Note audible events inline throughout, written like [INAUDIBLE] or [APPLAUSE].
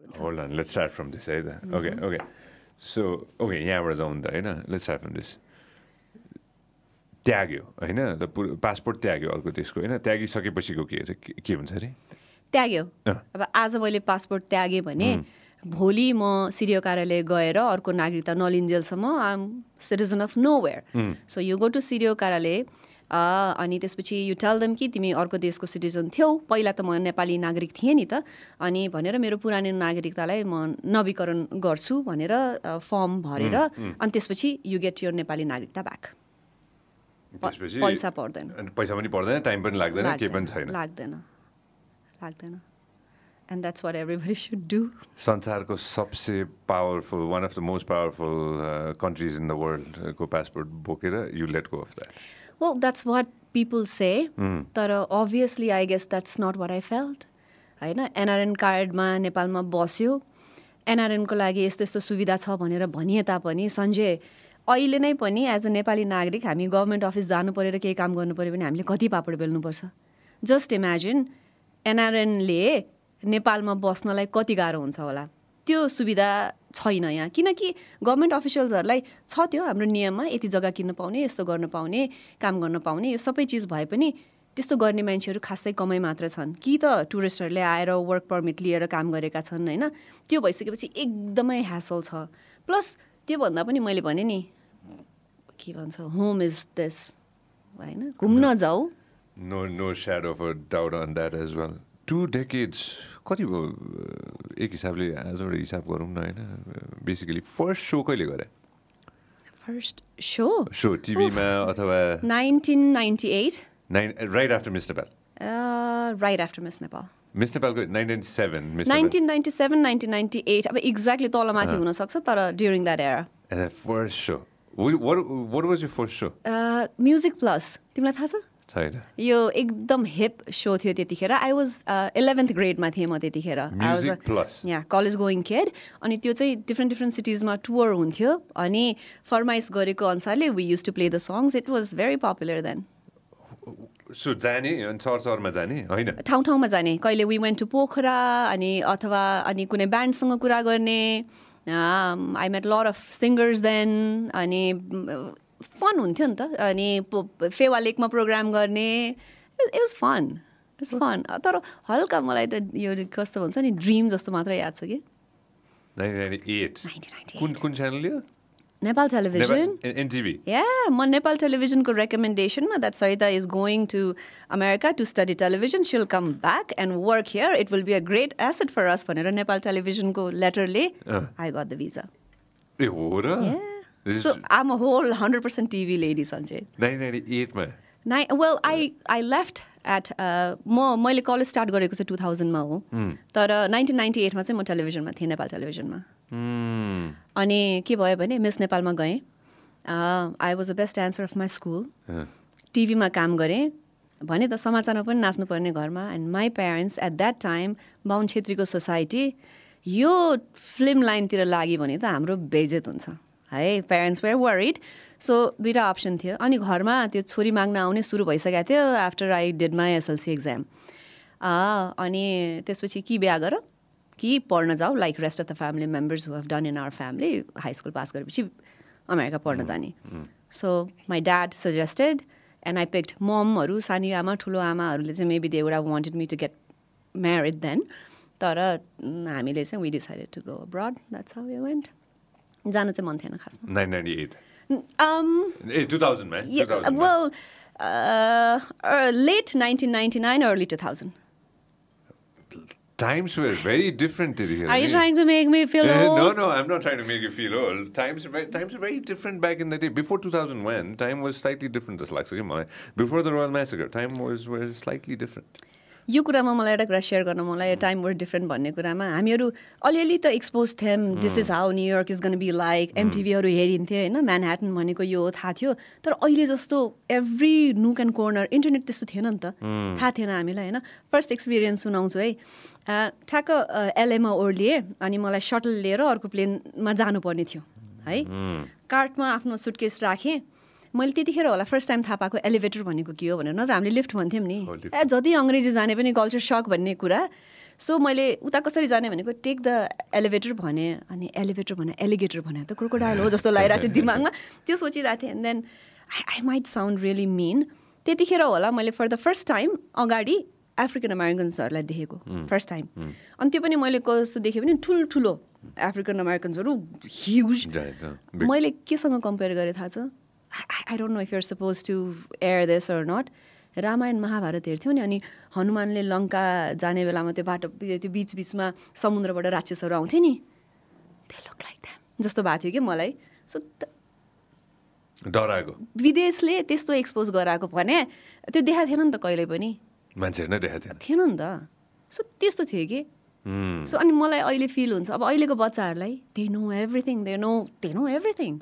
Hold on, let's start from this है त okay okay so okay यहाँबाट जाउँ त होइन लेट्स स्टार्ट फ्रम दिस त्याग्यो होइन त पुरो पासपोर्ट त्याग्यो अर्को देशको होइन त्यागिसकेपछिको के? के- हुन्छ अरे? त्याग्यो। अब आज मैले पासपोर्ट त्यागेँ भने भोलि म सिरियो कार्यालय गएर अर्को नागरिकता नलिन्जेलसम्म I'm citizen of nowhere so you go to सिरियो कार्यालय अनि त्यसपछि यु टेल देम कि तिमी अर्को देशको सिटिजन थियौ। पहिला त म नेपाली नागरिक थिएँ नि त। अनि भनेर मेरो पुरानो नागरिकतालाई म नवीकरण गर्छु भनेर फर्म भरेर अनि त्यसपछि यु गेट your नेपाली नागरिकता ब्याक पैसा पर्दैन। पैसा पनि पर्दैन टाइम पनि लाग्दैन केही पनि छैन। लाग्दैन। लाग्दैन। And that's what everybody should do संसारको सबसे powerful one of the most powerful countries in the वर्ल्डको पासपोर्ट बोकेर you let go of that Well, that's what people say. तर obviously, I guess that's not what I felt. होइन NRN कार्डमा नेपालमा बस्यो एनआरएनको लागि यस्तो यस्तो सुविधा छ भनेर भनिए तापनि सञ्जय अहिले नै पनि एज अ नेपाली नागरिक हामी गभर्मेन्ट अफिस जानु पऱ्यो र केही काम गर्नु पऱ्यो भने हामीले कति पापड बेल्नुपर्छ जस्ट इमेजिन एनआरएनले नेपालमा बस्नलाई कति गाह्रो हुन्छ होला त्यो सुविधा छैन यहाँ। किनकि गभर्मेन्ट अफिसियल्सहरूलाई छ त्यो हाम्रो नियममा यति जग्गा किन्न पाउने यस्तो गर्न पाउने काम गर्न पाउने यो सबै चिज भए पनि त्यस्तो गर्ने मान्छेहरू खासै कमै मात्र छन्। कि त टुरिस्टहरूले आएर वर्क पर्मिट लिएर काम गरेका छन् होइन? त्यो भइसकेपछि एकदमै ह्यासल छ। प्लस त्योभन्दा पनि मैले भने नि के भन्छ होम इज दिस होइन? घुम्न जाऊ। No no shadow of doubt on that as well two decades कति भयो? एक हिसाबले आजबाट हिसाब गरौँ न होइन बेसिकली फर्स्ट सो कहिले गरे? फर्स्ट सो सो टिभीमा अथवा nineteen ninety eight nine right after Miss Nepal right after Miss Nepal Miss नेपालको nineteen seven nineteen ninety seven nineteen ninety eight अब एक्ज्याक्टली तलमाथि हुनसक्छ तर during that era first show what was you first show music plus तिमीलाई थाहा छ? छैन यो एकदम हिप सो थियो त्यतिखेर. आई वाज इलेभेन्थ ग्रेडमा थिएँ म त्यतिखेर. Music Plus. या कलेज गोइङ केड अनि त्यो चाहिँ डिफ्रेन्ट डिफ्रेन्ट सिटिजमा टुर हुन्थ्यो. अनि फरमाइस गरेको अनुसारले we use to play the songs it was very popular then so जाने अनि सहर सहरमा जाने? होइन। ठाउँ ठाउँमा जाने। कहिले वी वेन्ट टु पोखरा अनि अथवा अनि कुनै ब्यान्डसँग कुरा गर्ने। I met lot of singers then अनि फन हुन्थ्यो नि त। अनि फेवा लेकमा प्रोग्राम गर्ने it was fun it's fun तर हल्का मलाई त यो कस्तो भन्छ नि ड्रिम जस्तो मात्रै याद छ कि। Nineteen ninety eight. 1998. कुन कुन च्यानल लियो? नेपाल टेलिभिजन एनटिभी या म नेपाल टेलिभिजनको रेकमेन्डेसनमा that Sarita is going to America to study television she'll come back and work here it will be a great asset for us भनेर नेपाल टेलिभिजनको लेटरले आई गट द भिजा ए हो र? So I'm a whole hundred percent TV lady ninety एटमा नाइ well I I left at म मैले college start गरेको चाहिँ टु थाउजन्डमा हो। तर नाइन्टिन नाइन्टी एटमा चाहिँ म टेलिभिजनमा थिएँ नेपाल टेलिभिजनमा अनि के भयो भने मिस नेपालमा गएँ। I was the best answer of my school टिभीमा काम गरेँ। भने त समाचारमा पनि नाच्नुपर्ने घरमा। And my parents at that time बाहुन छेत्रीको सोसाइटी यो फिल्म लाइनतिर लाग्यो भने त हाम्रो बेइज्जत हुन्छ। है प्यारेन्ट्स वेयर वरिड सो दुइटा अप्सन थियो। अनि घरमा त्यो छोरी माग्न आउने सुरु भइसकेको थियो after I did my SLC exam अनि त्यसपछि कि बिहा गर कि पढ्न जाऊ like rest of the family members who have done in our family high school pass गरेपछि अमेरिका पढ्न जाने। So my dad suggested and I picked ममहरू सानी आमा ठुलो आमाहरूले चाहिँ maybe they would wanted me to get married then तर mm, हामीले चाहिँ we decided to go abroad that's how went जान चाहिँ मन थिएन खासमा nine ninety eight Um, a two थाउजन्डमा yeah, well, uh, uh, late 1999, early 2000. Times were very different त्यतिखेर Are you trying to make me feel Eh, old? No, no, I'm not trying to make you feel old. Times very, times are very different back in the day. Before 2001, time was slightly different Before the Royal Massacre, time was, was slightly different. यो कुरामा मलाई एउटा कुरा share गर्न मलाई time वर different भन्ने कुरामा हामीहरू अलिअलि त एक्सपोज थियौँ this is how New York is gonna be like एमटिभीहरू हेरिन्थ्यो होइन? म्यानह्याटन भनेको यो थाहा थियो। तर अहिले जस्तो एभ्री नुक एन्ड कर्नर इन्टरनेट त्यस्तो थिएन नि त। थाहा थिएन हामीलाई होइन? फर्स्ट एक्सपिरियन्स सुनाउँछु है। ठ्याक्क एलएमा ओर्लिएँ अनि मलाई सटल लिएर अर्को प्लेनमा जानुपर्ने थियो है? कार्टमा आफ्नो सुटकेस राखेँ। मैले त्यतिखेर होला फर्स्ट टाइम थाहा पाएको एलिभेटर भनेको के हो भनेर। नत्र हामीले लिफ्ट भन्थ्यौँ नि. ए जति अङ्ग्रेजी जाने पनि कल्चर सक भन्ने कुरा। सो मैले उता कसरी जाने भनेको टेक द एलिभेटर भने अनि एलिभेटर भने एलिगेटर भने त क्रोकोडाइल हो जस्तो लागिरहेको थियो दिमागमा। त्यो सोचिरहेको थिएँ and then I I might sound really mean त्यतिखेर होला मैले फर द फर्स्ट टाइम अगाडि अफ्रिकन अमेरिकन्सहरूलाई देखेको। फर्स्ट टाइम अनि त्यो पनि मैले कस्तो देखेँ भने ठुल्ठुलो अफ्रिकन अमेरिकन्सहरू ह्युज. मैले केसँग कम्पेयर गरेँ थाहा छ? I don't know if you're supposed to air this or not Ramayana Mahabharata हेर्थ्यौँ नि अनि हनुमानले लङ्का जाने बेलामा त्यो बाटो त्यो बिच बिचमा समुद्रबाट राक्षसहरू आउँथे नि। दे लुक लाइक द्याम जस्तो भएको थियो कि मलाई। सो डराएको। विदेशले त्यस्तो एक्सपोज गराएको भने त्यो देखाएको थिएन नि त कहिले पनि। मान्छेहरू नै देखाएको थिएन। थिएन नि त। सो त्यस्तो थियो कि. सो अनि मलाई अहिले फिल हुन्छ। अब अहिलेको बच्चाहरूलाई they know everything they know they know everything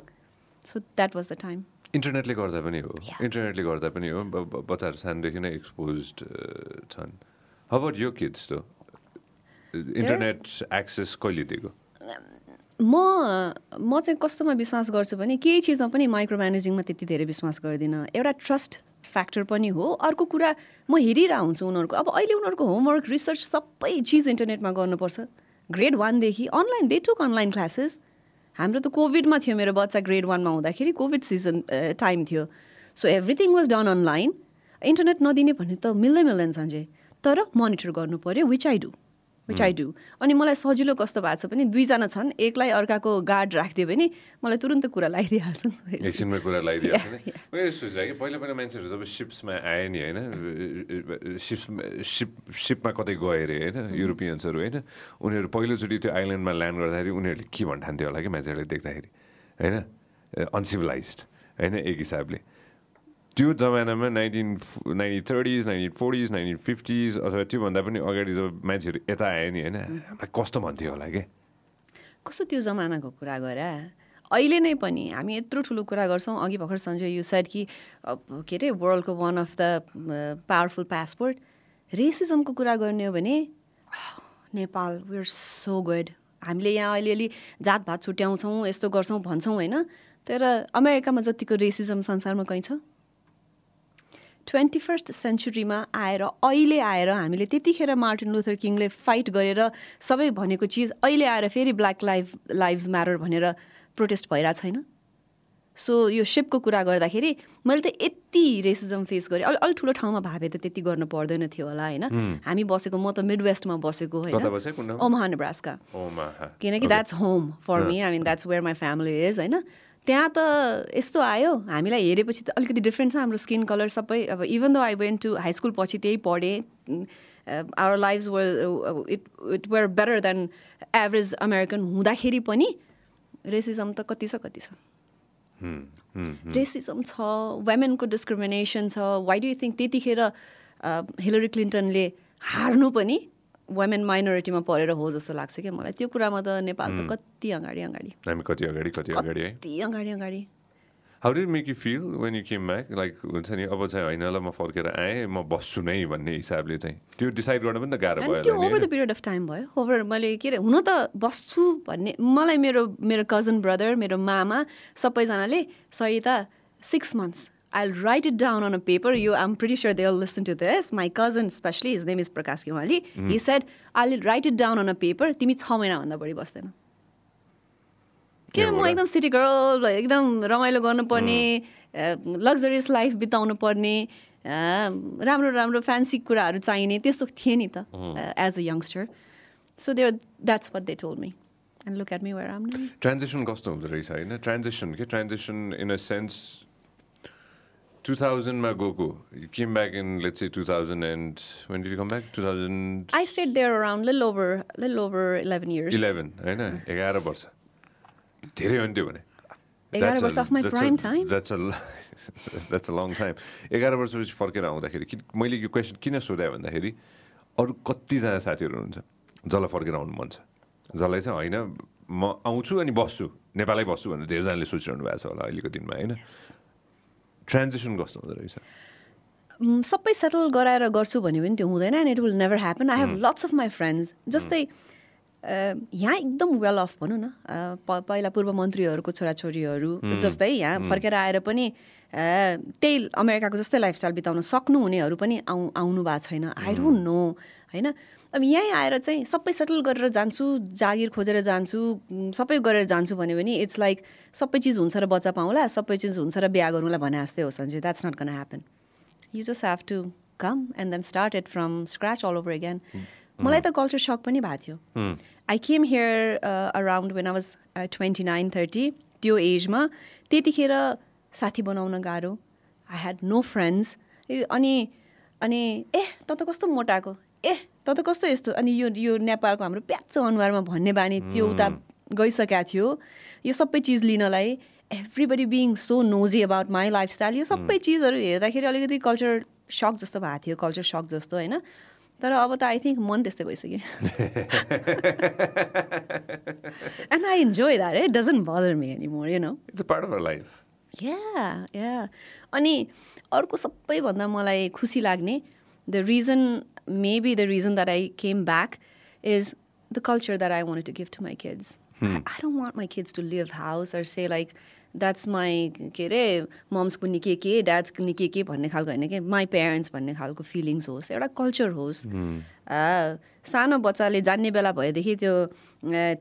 so that was the time इन्टरनेटले गर्दा पनि हो. इन्टरनेटले गर्दा पनि हो। बच्चाहरू सानोदेखि नै एक्सपोज छन्। हबट यो किड्स त इन्टरनेट एक्सेस कहिले दिएको? म म चाहिँ कस्तोमा विश्वास गर्छु भने केही चिजमा पनि माइक्रो म्यानेजिङमा त्यति धेरै विश्वास गर्दिनँ। एउटा ट्रस्ट फ्याक्टर पनि हो। अर्को कुरा म हेरिरहेको हुन्छु उनीहरूको। अब अहिले उनीहरूको होमवर्क रिसर्च सबै चिज इन्टरनेटमा गर्नुपर्छ। ग्रेड वानदेखि online they took online classes हाम्रो त कोभिडमा थियो मेरो बच्चा ग्रेड वानमा हुँदाखेरि कोभिड सिजन टाइम थियो। So everything was done online internet नदिने भन्ने त मिल्दै मिल्दैन सञ्जय। तर मोनिटर गर्नु पऱ्यो which I do which I do अनि मलाई सजिलो कस्तो भएको छ भने दुईजना छन् एकलाई अर्काको गार्ड राखिदियो भने मलाई तुरन्त कुरा लगाइदिइहाल्छ एकछिनमा कुरा लगाइदिएको Yeah, नि। मैले कि पहिला पहिला मान्छेहरू जब सिप्समा आए नि होइन सिप्समा सिप सिपमा कतै गए अरे होइन युरोपियन्सहरू होइन उनीहरू पहिलोचोटि त्यो आइल्यान्डमा ल्यान्ड गर्दाखेरि उनीहरूले के भन्ठान्थ्यो होला कि मान्छेहरूले देख्दाखेरि होइन? अनसिभिलाइज होइन? एक हिसाबले। त्यो जमानामा nineteen nineteen thirties nineteen forties nineteen fifties अथवा त्योभन्दा पनि अगाडि जब मान्छेहरू यता आयो नि होइन हामीलाई कस्तो भन्थ्यो होला कि? कस्तो त्यो जमानाको कुरा गर? अहिले नै पनि हामी यत्रो ठुलो कुरा गर्छौँ। अघि भर्खर सञ्जय यु सेड कि के अरे वर्ल्डको one of the powerful passport रेसिजमको कुरा गर्ने हो भने नेपाल वेआर सो गुड हामीले यहाँ अलिअलि जातभात छुट्याउँछौँ यस्तो गर्छौँ भन्छौँ होइन। तर अमेरिकामा जतिको रेसिजम संसारमा कहीँ छ? ट्वेन्टी फर्स्ट सेन्चुरीमा आएर अहिले आएर हामीले त्यतिखेर मार्टिन लुथर किङले फाइट गरेर सबै भनेको चिज अहिले आएर फेरि ब्ल्याक लाइफ लाइभ्स म्याटर भनेर प्रोटेस्ट भइरहेको छैन? सो यो सिपको कुरा गर्दाखेरि मैले त यति रेसिजम फेस गरेँ। अलि अलिक ठुलो ठाउँमा भावे त त्यति गर्नु पर्दैन थियो होला होइन? हामी बसेको म त मिड वेस्टमा बसेको ठाउँ? ओमाहा नेब्रास्का ओमा किनकि that's home for me I mean that's where my family is होइन? त्यहाँ त यस्तो आयो। हामीलाई हेरेपछि त अलिकति डिफ्रेन्ट छ हाम्रो स्किन कलर सबै। अब even the I went to high school पछि त्यही पढेँ। Our lives were it it were better than average American हुँदाखेरि पनि रेसिजम त कति छ कति छ। रेसिजम छ वेमेनको डिस्क्रिमिनेसन छ। वाइ डु यु थिङ्क त्यतिखेर हिलरी क्लिन्टनले हार्नु पनि वुमेन माइनोरिटीमा परेर हो जस्तो लाग्छ क्या मलाई। त्यो कुरामा त नेपाल त कति अगाडि अगाडि। हामी कति अगाडि कति अगाडि है? कति अगाडि अगाडि। How did make you feel when you came back like हुन्छ नि अब चाहिँ होइन ल म फर्केर आएँ म बस्छु नै भन्ने हिसाबले चाहिँ। त्यो डिसाइड गर्न पनि त गाह्रो भयो त्यो over the? Period of time भयो। ओभर मैले के अरे हुन त बस्छु भन्ने मलाई मेरो मेरो कजन ब्रदर मेरो मामा सबैजनाले Sarita six months I write it down on a paper you I'm pretty sure they listen to this my cousin especially his name is Prakash Kiwali he said I write it down on a paper तिमी छ महिनाभन्दा बढी बस्दैन के म? एकदम city girl एकदम रमाइलो गर्नुपर्ने लग्जरियस लाइफ बिताउनु पर्ने राम्रो राम्रो फ्यान्सी कुराहरू चाहिने त्यस्तो थिएँ नि त as a youngster so there that's what they told me and look at me where I'm transaction कस्तो हुँदो रहेछ होइन ट्रान्जेक्सन के transaction in a sense two थाउजन्डमा गएको came back in let's say to thousand and when did come back two thousand I stayed there around lil over lil over eleven years eleven होइन एघार वर्ष. धेरै हो नि त्यो भने एघार वर्ष of my prime time. That's a long time एघार वर्षपछि फर्केर आउँदाखेरि किन मैले यो क्वेसन किन सोधेँ भन्दाखेरि अरू कतिजना साथीहरू हुनुहुन्छ। जसलाई फर्केर आउनु मन छ। जसलाई चाहिँ होइन म आउँछु अनि बस्छु नेपालै बस्छु भनेर धेरैजनाले सोचिरहनु भएको छ होला अहिलेको दिनमा होइन? ट्रान्जेक्सन कस्तो हुँदो रहेछ सबै सेटल गराएर गर्छु भन्यो भने त्यो हुँदैन and it will never happen I have lots of my friends जस्तै यहाँ एकदम वेल अफ भनौँ न। पहिला पूर्व मन्त्रीहरूको छोराछोरीहरू जस्तै यहाँ फर्केर आएर पनि त्यही अमेरिकाको जस्तै लाइफस्टाइल बिताउन सक्नुहुनेहरू पनि आउ आउनु भएको छैन। आई डोन्ट नो होइन? अब यहीँ आएर चाहिँ सबै सेटल गरेर जान्छु जागिर खोजेर जान्छु सबै गरेर जान्छु भन्यो भने इट्स लाइक सबै चिज हुन्छ र बच्चा पाउँला सबै चिज हुन्छ र बिहा गरौँला भने जस्तै हो सन्जे that's not gonna happen you just have to come and then start it from scratch all over again मलाई त कल्चर सक पनि भएको थियो। I came here around when I was twenty nine thirty त्यो एजमा त्यतिखेर साथी बनाउन गाह्रो। आई ह्याड नो फ्रेन्ड्स अनि अनि ए त त कस्तो मोटाएको ए त त कस्तो यस्तो? अनि यो यो नेपालको हाम्रो प्याच अनुहारमा भन्ने बानी त्यो उता गइसकेको थियो। यो सबै चिज लिनलाई everybody being so nosy about my lifestyle यो सबै चिजहरू हेर्दाखेरि अलिकति कल्चर सक जस्तो भएको थियो कल्चर सक जस्तो होइन? तर अब त आई थिङ्क मन त्यस्तै भइसक्यो। And I enjoy that it doesn't bother me any more you know it's a part of our life yeah yeah अनि अर्को सबैभन्दा मलाई खुसी लाग्ने the reason maybe the reason that I came back is the culture that I want to give to my kids I don't want my kids to live house or say like that's my के अरे मम्सको नि के के ड्याड्सको नि के के भन्ने खालको होइन कि माई प्यारेन्ट्स भन्ने खालको फिलिङ्स होस् एउटा कल्चर होस्। आ, सानो बच्चाले जान्ने बेला भएदेखि त्यो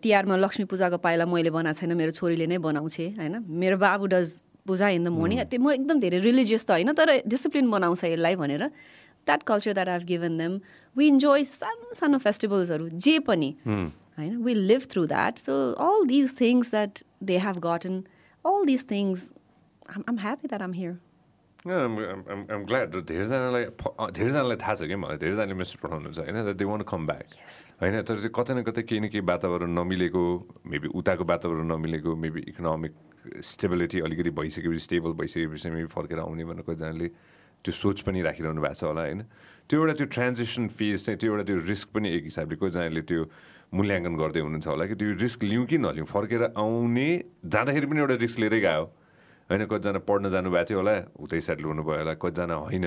तिहारमा लक्ष्मी पूजाको पाइला मैले बनाएको छैन मेरो छोरीले नै बनाउँछे होइन? मेरो बाबु does puja in the morning त्यो म एकदम धेरै रिलिजियस त होइन तर डिसिप्लिन बनाउँछ यसलाई भनेर। That culture that have given them we enjoy सानो सानो फेस्टिभल्सहरू जे पनि होइन we live through that so all these things that they have gotten all these things I'm happy that I'm here glad धेरैजनालाई धेरैजनालाई थाहा छ कि मलाई धेरैजनाले मेसेज पठाउनुहुन्छ होइन दे वान्ट कम ब्याक होइन तर त्यो कतै न कतै केही न केही वातावरण नमिलेको मेबी उताको वातावरण नमिलेको मेबी इकोनोमिक स्टेबिलिटी अलिकति भइसकेपछि स्टेबल भइसकेपछि मेबी फर्केर आउने भनेर कतिजनाले त्यो सोच पनि राखिरहनु भएको छ होला होइन? त्यो एउटा त्यो ट्रान्जेक्सन फेज चाहिँ त्यो एउटा त्यो रिस्क पनि एक हिसाबले कतिजनाले त्यो मूल्याङ्कन गर्दै हुनुहुन्छ होला कि त्यो रिस्क लिउँ कि नलिउँ फर्केर आउने जाँदाखेरि पनि एउटा रिस्क लिएरै गयो। होइन कतिजना पढ्न जानुभएको थियो होला उतै सेटल हुनुभयो होला कतिजना होइन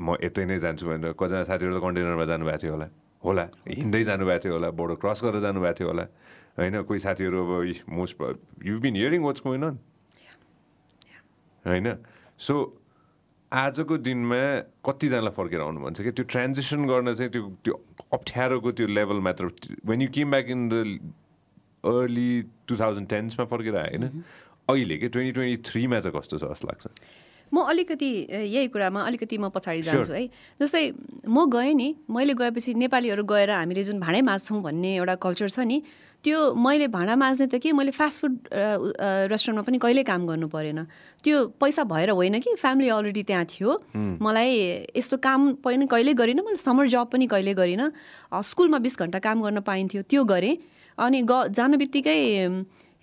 म यतै नै जान्छु भनेर कतिजना साथीहरू त कन्टेनरमा जानुभएको थियो होला होला हिँड्दै जानुभएको थियो होला बोर्डर क्रस गरेर जानुभएको थियो होला होइन? कोही साथीहरू अब most you been hearing what's going on होइन? सो आजको दिनमा कतिजनालाई फर्केर आउनु भन्छ कि? त्यो ट्रान्जेक्सन गर्न चाहिँ त्यो त्यो अप्ठ्यारोको त्यो लेभल मात्र when you came back in the early two thousand टेन्समा फर्केर आयो होइन? अहिले के? ट्वेन्टी ट्वेन्टी थ्रीमा चाहिँ कस्तो छ जस्तो लाग्छ? म अलिकति यही कुरामा अलिकति म पछाडि जान्छु है। जस्तै म गएँ नि मैले गएपछि नेपालीहरू गएर हामीले जुन भाँडै माझ्छौँ भन्ने एउटा कल्चर छ नि त्यो मैले भाँडा माझ्ने त के मैले फास्ट फुड रेस्टुरेन्टमा पनि कहिल्यै काम गर्नु परेन। त्यो पैसा भएर होइन कि फ्यामिली अलरेडी त्यहाँ थियो। मलाई यस्तो काम पनि कहिल्यै गरिनँ मैले समर जब पनि कहिल्यै गरिनँ। स्कुलमा बिस घन्टा काम गर्न पाइन्थ्यो त्यो गरेँ। अनि ग जानु बित्तिकै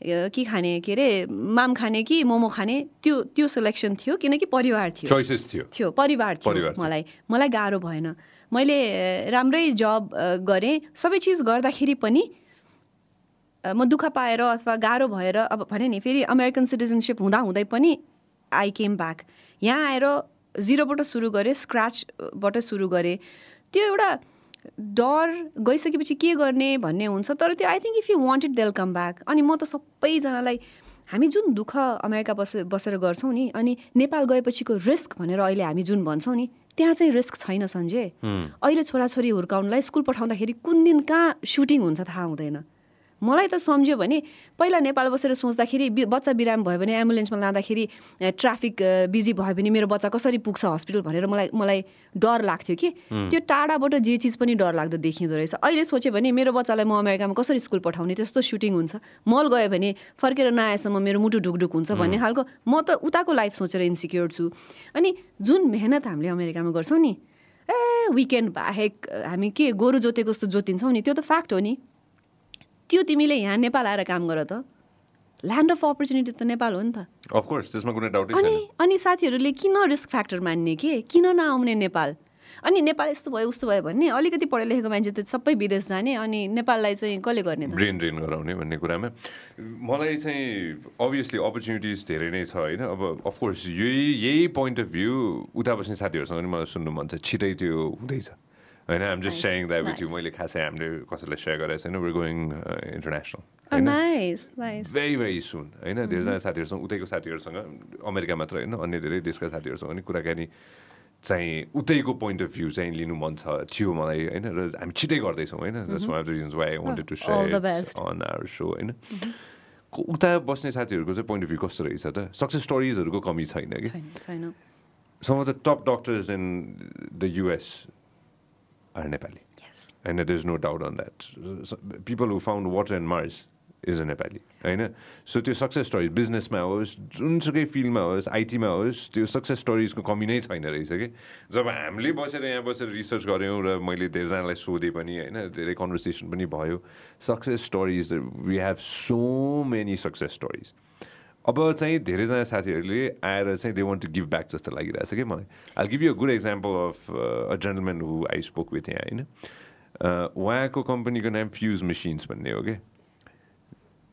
के खाने के अरे माम खाने कि मोमो खाने त्यो त्यो सिलेक्सन थियो किनकि परिवार थियो। चोइसेस थियो। थियो परिवार थियो। मलाई। मलाई गाह्रो भएन। मैले राम्रै जब गरेँ। सबै चिज गर्दाखेरि पनि म दुःख पाएर अथवा गाह्रो भएर अब भने नि फेरि अमेरिकन सिटिजनसिप हुँदाहुँदै पनि आई केम ब्याक यहाँ आएर जिरोबाट सुरु गरेँ स्क्रचबाट सुरु गरेँ। त्यो एउटा डर गइसकेपछि के गर्ने भन्ने हुन्छ तर त्यो I think if you wanted they'll come back अनि म त सबैजनालाई हामी जुन दुःख अमेरिका बसे बसेर गर्छौँ नि अनि नेपाल गएपछिको रिस्क भनेर अहिले हामी जुन भन्छौँ नि त्यहाँ चाहिँ रिस्क छैन सन्जे अहिले छोराछोरी हुर्काउनलाई स्कुल पठाउँदाखेरि कुन दिन कहाँ सुटिङ हुन्छ थाहा हुँदैन। मलाई त सम्झ्यो भने पहिला नेपाल बसेर सोच्दाखेरि बच्चा बिराम भयो भने एम्बुलेन्समा लाँदाखेरि ट्राफिक बिजी भयो भने मेरो बच्चा कसरी पुग्छ हस्पिटल भनेर मलाई मलाई डर लाग्थ्यो कि। त्यो टाढाबाट जे चिज पनि डर लाग्दो देखिँदो रहेछ। अहिले सोच्यो भने मेरो बच्चालाई म अमेरिकामा कसरी स्कुल पठाउने त्यस्तो सुटिङ हुन्छ। मल गयो भने फर्केर नआएसम्म मेरो मुटु ढुकढुक हुन्छ भन्ने खालको म त उताको लाइफ सोचेर इन्सिक्योर छु। अनि जुन मेहनत हामीले अमेरिकामा गर्छौँ नि ए विकेन्ड बाहेक हामी के गोरु जोतेको जस्तो जोतिन्छौँ नि त्यो त फ्याक्ट हो नि। त्यो तिमीले यहाँ नेपाल आएर काम गर त। ल्यान्ड अफ अपर्च्युनिटी त नेपाल हो नि त। अफकोर्स त्यसमा कुनै डाउटै अनि अनि साथीहरूले किन रिस्क फ्याक्टर मान्ने के? किन नआउने नेपाल? अनि नेपाल यस्तो भयो उस्तो भयो भन्ने अलिकति पढे लेखेको मान्छे त सबै विदेश जाने अनि नेपाललाई चाहिँ कसले गर्ने त? ब्रेन ड्रेन गराउने भन्ने कुरामा। मलाई चाहिँ अभियसली अपर्च्युनिटिज धेरै नै छ होइन? अब अफकोर्स यही यही पोइन्ट अफ भ्यू उता बस्ने साथीहरूसँग पनि मलाई सुन्नु मन छ। छिटै त्यो हुँदैछ। होइन I'm just sharing that with you. मैले खासै हामीले कसैलाई सेयर गरेको छैन we're going international very very soon होइन धेरैजना साथीहरूसँग उतैको साथीहरूसँग अमेरिका मात्र होइन अन्य धेरै देशका साथीहरूसँग पनि कुराकानी चाहिँ उतैको पोइन्ट अफ भ्यू चाहिँ लिनु मन छ थियो मलाई होइन र हामी छिटै गर्दैछौँ होइन one of the reasons why wanted to share. On our so होइन उता बस्ने साथीहरूको चाहिँ पोइन्ट अफ भ्यू कस्तो रहेछ त सक्सेस स्टोरिजहरूको कमी छैन कि some of the top doctors in the US are Nepali. Yes. And there's no doubt on that. So, people who found water in Mars is a Nepali. होइन so त्यो success stories बिजनेसमा होस् जुनसुकै फिल्डमा होस् आइटीमा होस् त्यो सक्सेस स्टोरिजको कमी नै छैन रहेछ कि जब हामीले बसेर यहाँ बसेर रिसर्च गऱ्यौँ र मैले धेरैजनालाई सोधेँ पनि होइन धेरै कन्भर्सेसन पनि भयो success stories we have so many success stories अब चाहिँ धेरैजना साथीहरूले आएर चाहिँ they want to give back जस्तो लागिरहेछ कि मलाई। I give you a good example of a gentleman who I spoke with यहाँ होइन? Uh, उहाँको कम्पनीको नाम फ्युज मेसिन्स भन्ने हो कि?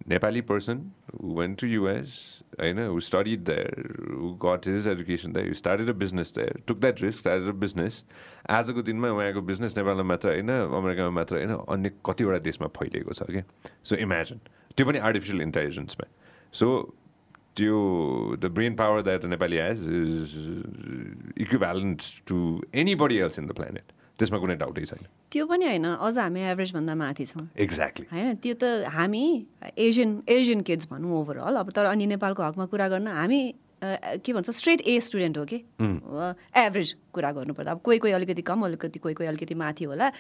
Nepali person who went to US, होइन? Who studied there, who got his education there, who started a business there, took that risk, started a business. आजको दिनमा उहाँको बिजनेस नेपालमा मात्र होइन अमेरिकामा मात्र होइन अन्य कतिवटा देशमा फैलिएको छ कि सो इमेजिन त्यो पनि आर्टिफिसियल इन्टेलिजेन्समा सो त्यो the brain power that Nepali has is equivalent to anybody else in the planet त्यसमा कुनै डाउटै छैन त्यो पनि होइन अझ हामी एभरेजभन्दा माथि छौँ एक्ज्याक्टली होइन त्यो त हामी एसियन एसियन किड्स भनौँ ओभरअल अब तर अनि नेपालको हकमा कुरा गर्न हामी के भन्छ स्ट्रेट ए स्टुडेन्ट हो कि एभरेज कुरा गर्नुपर्दा अब कोही कोही अलिकति कम अलिकति कोही कोही अलिकति माथि होला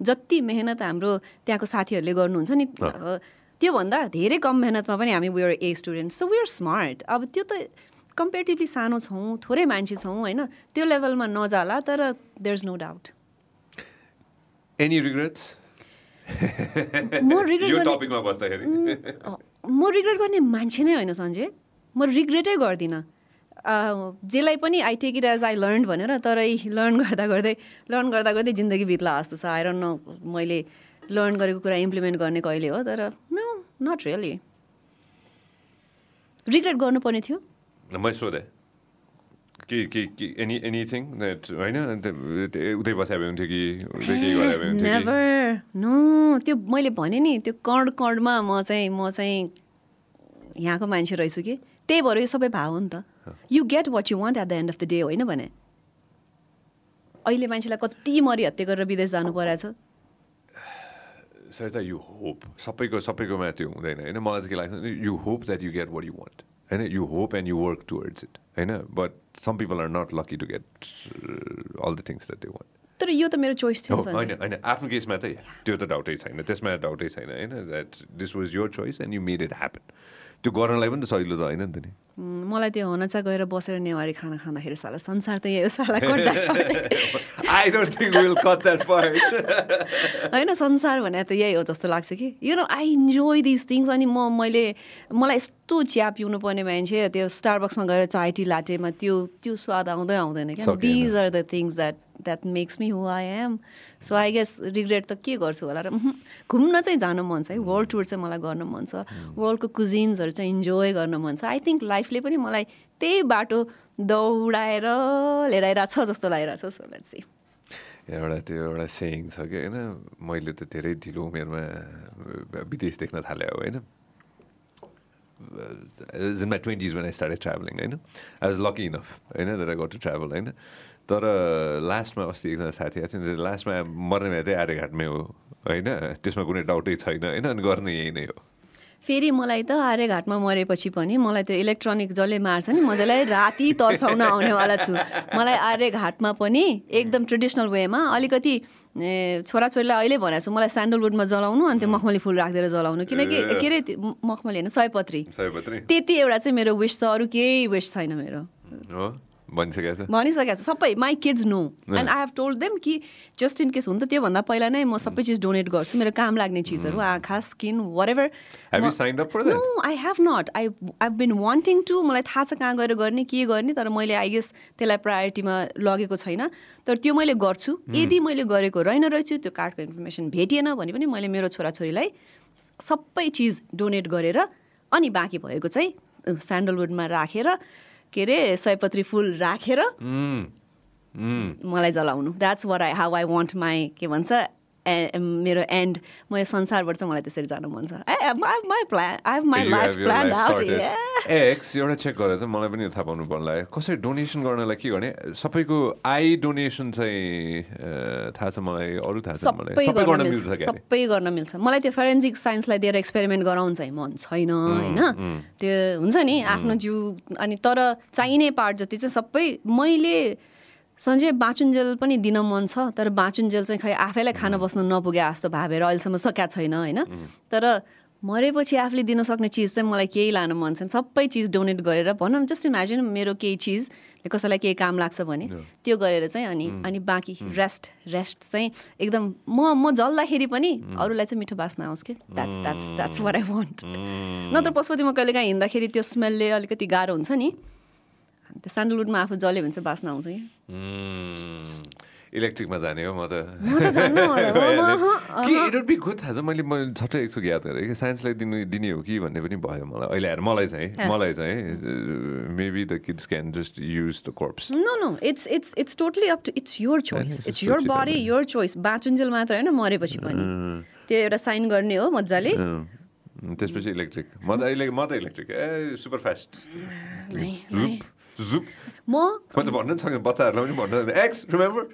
जति मेहनत हाम्रो त्यहाँको साथीहरूले गर्नुहुन्छ नि त्योभन्दा धेरै कम मेहनतमा पनि हामी were a student so were smart अब त्यो त कम्पेरिटिभली सानो छौँ थोरै मान्छे छौँ होइन? त्यो लेभलमा नजाला तर there is no doubt any regrets म रिग्रेट म रिग्रेट गर्ने मान्छे नै होइन सञ्जय। म रिग्रेटै गर्दिनँ। जेलाई पनि I take it as I learn भनेर तर लर्न गर्दा गर्दै लर्न गर्दा गर्दै जिन्दगी बित्ला जस्तो छ। आएर न मैले लर्न गरेको कुरा इम्प्लिमेन्ट गर्ने कहिले हो तर नट रियली रिग्रेट गर्नुपर्ने थियो? मैले सोधेँ। के के के एनी एनिथिङ द्याट होइन उतै बसाए हुन्थ्यो कि उतै गरे हुन्थ्यो नेभर नो त्यो मैले भने नि त्यो कण कणमा म चाहिँ म चाहिँ यहाँको मान्छे रहेछु कि। त्यही भएर यो सबै भाव हो नि त। You get what you want at the end of the day होइन भने? अहिले मान्छेलाई कति मरिहत्या गरेर विदेश जानु परेछ सर त यु होप सबैको सबैकोमा त्यो हुँदैन होइन मलाई चाहिँ के लाग्छ you hope that you get what you want होइन you hope and you work towards it होइन but some people are not lucky to get all the things that they want तर यो त मेरो चोइस थियो। होइन होइन आफ्नो केसमा चाहिँ त्यो त डाउटै छैन त्यसमा डाउटै छैन होइन that this was your choice and you made it happen त्यो गर्नलाई पनि त सजिलो त होइन नि त नि। मलाई त्यो हुन चाहिँ गएर बसेर नेवारी खाना खाँदाखेरि साला संसार त यही हो साला [LAUGHS] होइन संसार भने त यही हो जस्तो लाग्छ कि। You know I enjoy this things अनि म मैले मलाई यस्तो चिया पिउनु पर्ने मान्छे त्यो स्टारबक्समा गएर चाय टी लाटेमा त्यो त्यो स्वाद आउँदै आउँदैन क्या। These are the things that that makes me who I am so I guess regret त के गर्छु होला र घुम्न चाहिँ जानु मन छ है। वर्ल्ड टुर चाहिँ मलाई गर्न मन छ। वर्ल्डको कुजिन्सहरू चाहिँ इन्जोय गर्न मन छ। आई थिङ्क लाइफले पनि मलाई त्यही बाटो दौडाएर लिएर आइरहेको छ जस्तो लागिरहेको छ सो लेट्स सी एउटा त्यो एउटा सेयिङ छ कि होइन मैले त धेरै ढिलो उमेरमा विदेश देख्न थालेँ अब होइन। In my twenties when I started travelling होइन। आई वाज लकी इनफ होइन that I got to travel होइन। तर लास्टमा अस्ति एकजना साथी आएको थियो लास्टमा मर्ने भए चाहिँ आर्यघाटमै हो होइन? त्यसमा कुनै डाउटै छैन होइन? अनि गर्ने यही नै हो। फेरि मलाई त आर्यघाटमा मरेपछि पनि मलाई त्यो इलेक्ट्रोनिक जसले मार्छ नि म त्यसलाई राति तर्साउन आउनेवाला छु। मलाई आर्यघाटमा पनि एकदम ट्रेडिसनल वेमा अलिकति छोराछोरीलाई अहिले भनेको छु मलाई स्यान्डलवुडमा जलाउनु अनि त्यो मखमली फुल राखिदिएर जलाउनु। किनकि के अरे मखमली होइन सयपत्री। सयपत्री। त्यति एउटा चाहिँ मेरो विस छ अरू केही विस छैन मेरो। भनिसकेको छ? भनिसकेको छ। सबै my kids know and I have told them कि जस्ट इन केस हुन त त्योभन्दा पहिला नै म सबै चिज डोनेट गर्छु। मेरो काम लाग्ने चिजहरू आँखा skin whatever I have not I I been wanting to मलाई थाहा छ कहाँ गएर गर्ने के गर्ने तर मैले आई गेस त्यसलाई प्रायोरिटीमा लगेको छैन। तर त्यो मैले गर्छु। यदि मैले गरेको रहेन रहेछु त्यो कार्डको इन्फर्मेसन भेटिएन भने पनि मैले मेरो छोराछोरीलाई सबै चिज डोनेट गरेर अनि बाँकी भएको चाहिँ स्यान्डलवुडमा राखेर के अरे सयपत्री फुल राखेर मलाई जलाउनु। That's were I how I want my के भन्छ ए- मेरो एन्ड म यो संसारबाट चाहिँ मलाई त्यसरी जानु मन छ. एक्स एउटा चेक गरेर चाहिँ मलाई पनि थाहा पाउनु पर्ला। कसै डोनेसन गर्नलाई के गर्ने? सबैको आई डोनेसन चाहिँ थाहा छ मलाई अरू थाहा छ? सबै गर्न मिल्छ मलाई त्यो फरेन्सिक साइन्सलाई दिएर एक्सपेरिमेन्ट गराउनु चाहिँ मन छैन होइन? त्यो हुन्छ नि आफ्नो जिउ अनि तर चाहिने पार्ट जति चाहिँ सबै मैले सञ्जय बाँचुन्जेल पनि दिन मन छ तर बाँचुन्जेल चाहिँ खै आफैलाई खान बस्न नपुगे जस्तो भावेर अहिलेसम्म सकेका छैन होइन? तर मरेपछि आफूले दिन सक्ने चिज चाहिँ मलाई केही लानु मन छैन। सबै चिज डोनेट गरेर भनौँ जस्ट इमेजिन मेरो केही चिजले कसैलाई केही काम लाग्छ भने त्यो गरेर चाहिँ अनि अनि बाँकी रेस्ट रेस्ट चाहिँ एकदम म म जल्दाखेरि पनि अरूलाई चाहिँ मिठो बाँच्न आओस् कि? That's that's that's what I want नत्र पशुपतिमा कहिले काहीँ हिँड्दाखेरि त्यो स्मेलले अलिकति गाह्रो हुन्छ नि। त्यो स्यान्डलवुडमा आफू जल्यो भने चाहिँ बाँच्न आउँछ कि? Mm, इलेक्ट्रिकमा जाने हो म त। बी गुड थाहा छ मैले मैले झट्टै एकचोटि याद गरेँ कि साइन्सलाई दिनु दिने हो कि भन्ने पनि भयो मलाई। अहिले आएर मलाई चाहिँ मलाई चाहिँ maybe the kids can just use the corpse no no it's it's it's totally up to it's your choice it's your. Body your choice बाँचुन्जेल मात्र होइन मरेपछि पनि। त्यो एउटा साइन गर्ने हो मजाले। त्यसपछि इलेक्ट्रिक म त अहिले म त इलेक्ट्रिक ए सुपर फास्ट। जुप म म त भन्नु नि सक्दैन बच्चाहरूलाई पनि भन्नु x remember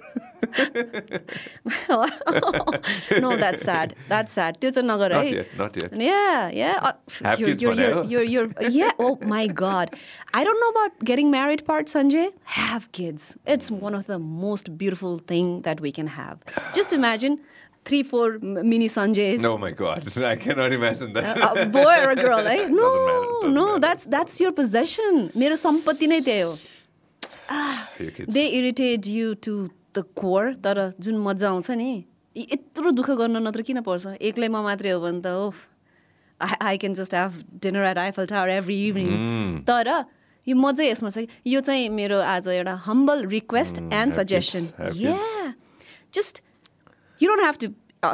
no that sad that sad त्यो चाहिँ नगर है yet, not yet. Yeah, yeah. Uh, Have you're, kids you're, भनेर? you're, you're, you're, yeah. Oh my God. I don't know about getting married part, Sanjay. Have three, four m- mini Sanjays. No my god I cannot imagine that A boy or a girl, eh? No, Doesn't matter, doesn't no, matter. that's that's your possession. मेरो सम्पत्ति नै त्यही हो. They irritate you to the core तर जुन मजा आउँछ नि यत्रो दुःख गर्न नत्र किन पर्छ एक्लै म मात्रै हो भने त ओ I I can just have dinner at Eiffel Tower every evening तर यो मजै यसमा छ कि यो चाहिँ मेरो आज एउटा humble request and suggestion yeah just you don't have to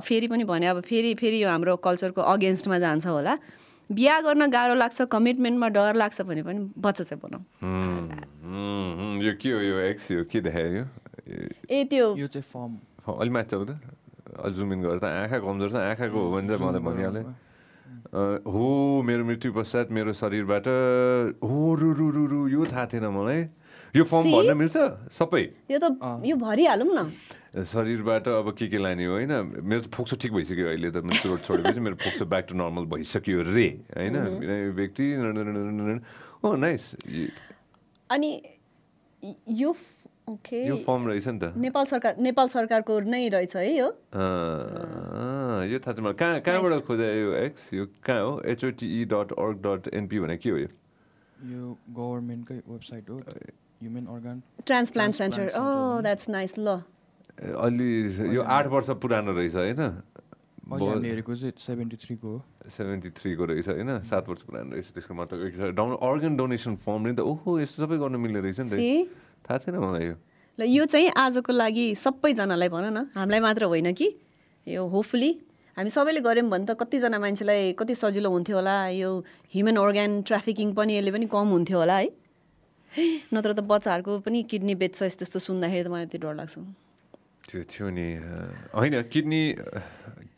फेरि पनि भने अब फेरि फेरि यो हाम्रो कल्चरको अगेन्स्टमा जान्छ होला। बिहा गर्न गाह्रो लाग्छ कमिटमेन्टमा डर लाग्छ भने पनि बच्चा चाहिँ बनाऊ। यो के हो यो एक्स यो के देखायो? यो ए त्यो यो चाहिँ फर्म अलि माथि आउँदा अलि जुम इन गरेर त आँखा कमजोर छ आँखाको हो भने चाहिँ मलाई भनिहालेँ। हो मेरो मृत्यु पश्चात मेरो शरीरबाट हो रु रु रु रु यो थाहा थिएन मलाई। यो फर्म? भन्न मिल्छ? सबै। यो त यो भरिहालौँ न। शरीरबाट अब के के लाने हो होइन? मेरो त फोक्सो ठिक भइसक्यो अहिले त रोड छोडेपछि मेरो फोक्सो ब्याक टु नर्मल भइसक्यो रे होइन? व्यक्ति ओ नाइस अनि य- ओके। यो फर्म रहेछ नि त। नेपाल सरकार नेपाल सरकारको नै रहेछ है यो? अँ, यो थाहा छ मलाई। कहाँ कहाँबाट खोजे यो एक्स यो कहाँ हो? HOTE dot org dot NP भने के हो यो? यो गभर्मेन्टकै वेबसाइट हो। Human organ transplant center Transplant ओ center, द्याट्स नाइस ल अलि यो आठ वर्ष पुरानो रहेछ होइन? हेरेको चाहिँ सेभेन्टी थ्रीको हो। सेभेन्टी थ्रीको रहेछ होइन? सात वर्ष पुरानो रहेछ त्यसको मतलब डाउन अर्गन डोनेसन फर्म नि त ओहो यस्तो सबै गर्नु मिल्ने रहेछ नि त। थाहा छैन मलाई यो। ल यो चाहिँ आजको लागि सबैजनालाई भन न। हामीलाई मात्र होइन कि? यो होपफुली हामी सबैले गऱ्यौँ भने त कतिजना मान्छेलाई कति सजिलो हुन्थ्यो होला। यो ह्युमन अर्ग्यान ट्राफिकिङ पनि यसले पनि कम हुन्थ्यो होला है। नत्र त बच्चाहरूको पनि किडनी बेच्छ यस्तो यस्तो सुन्दाखेरि त मलाई त्यो डर लाग्छ। त्यो थियो नि होइन kidney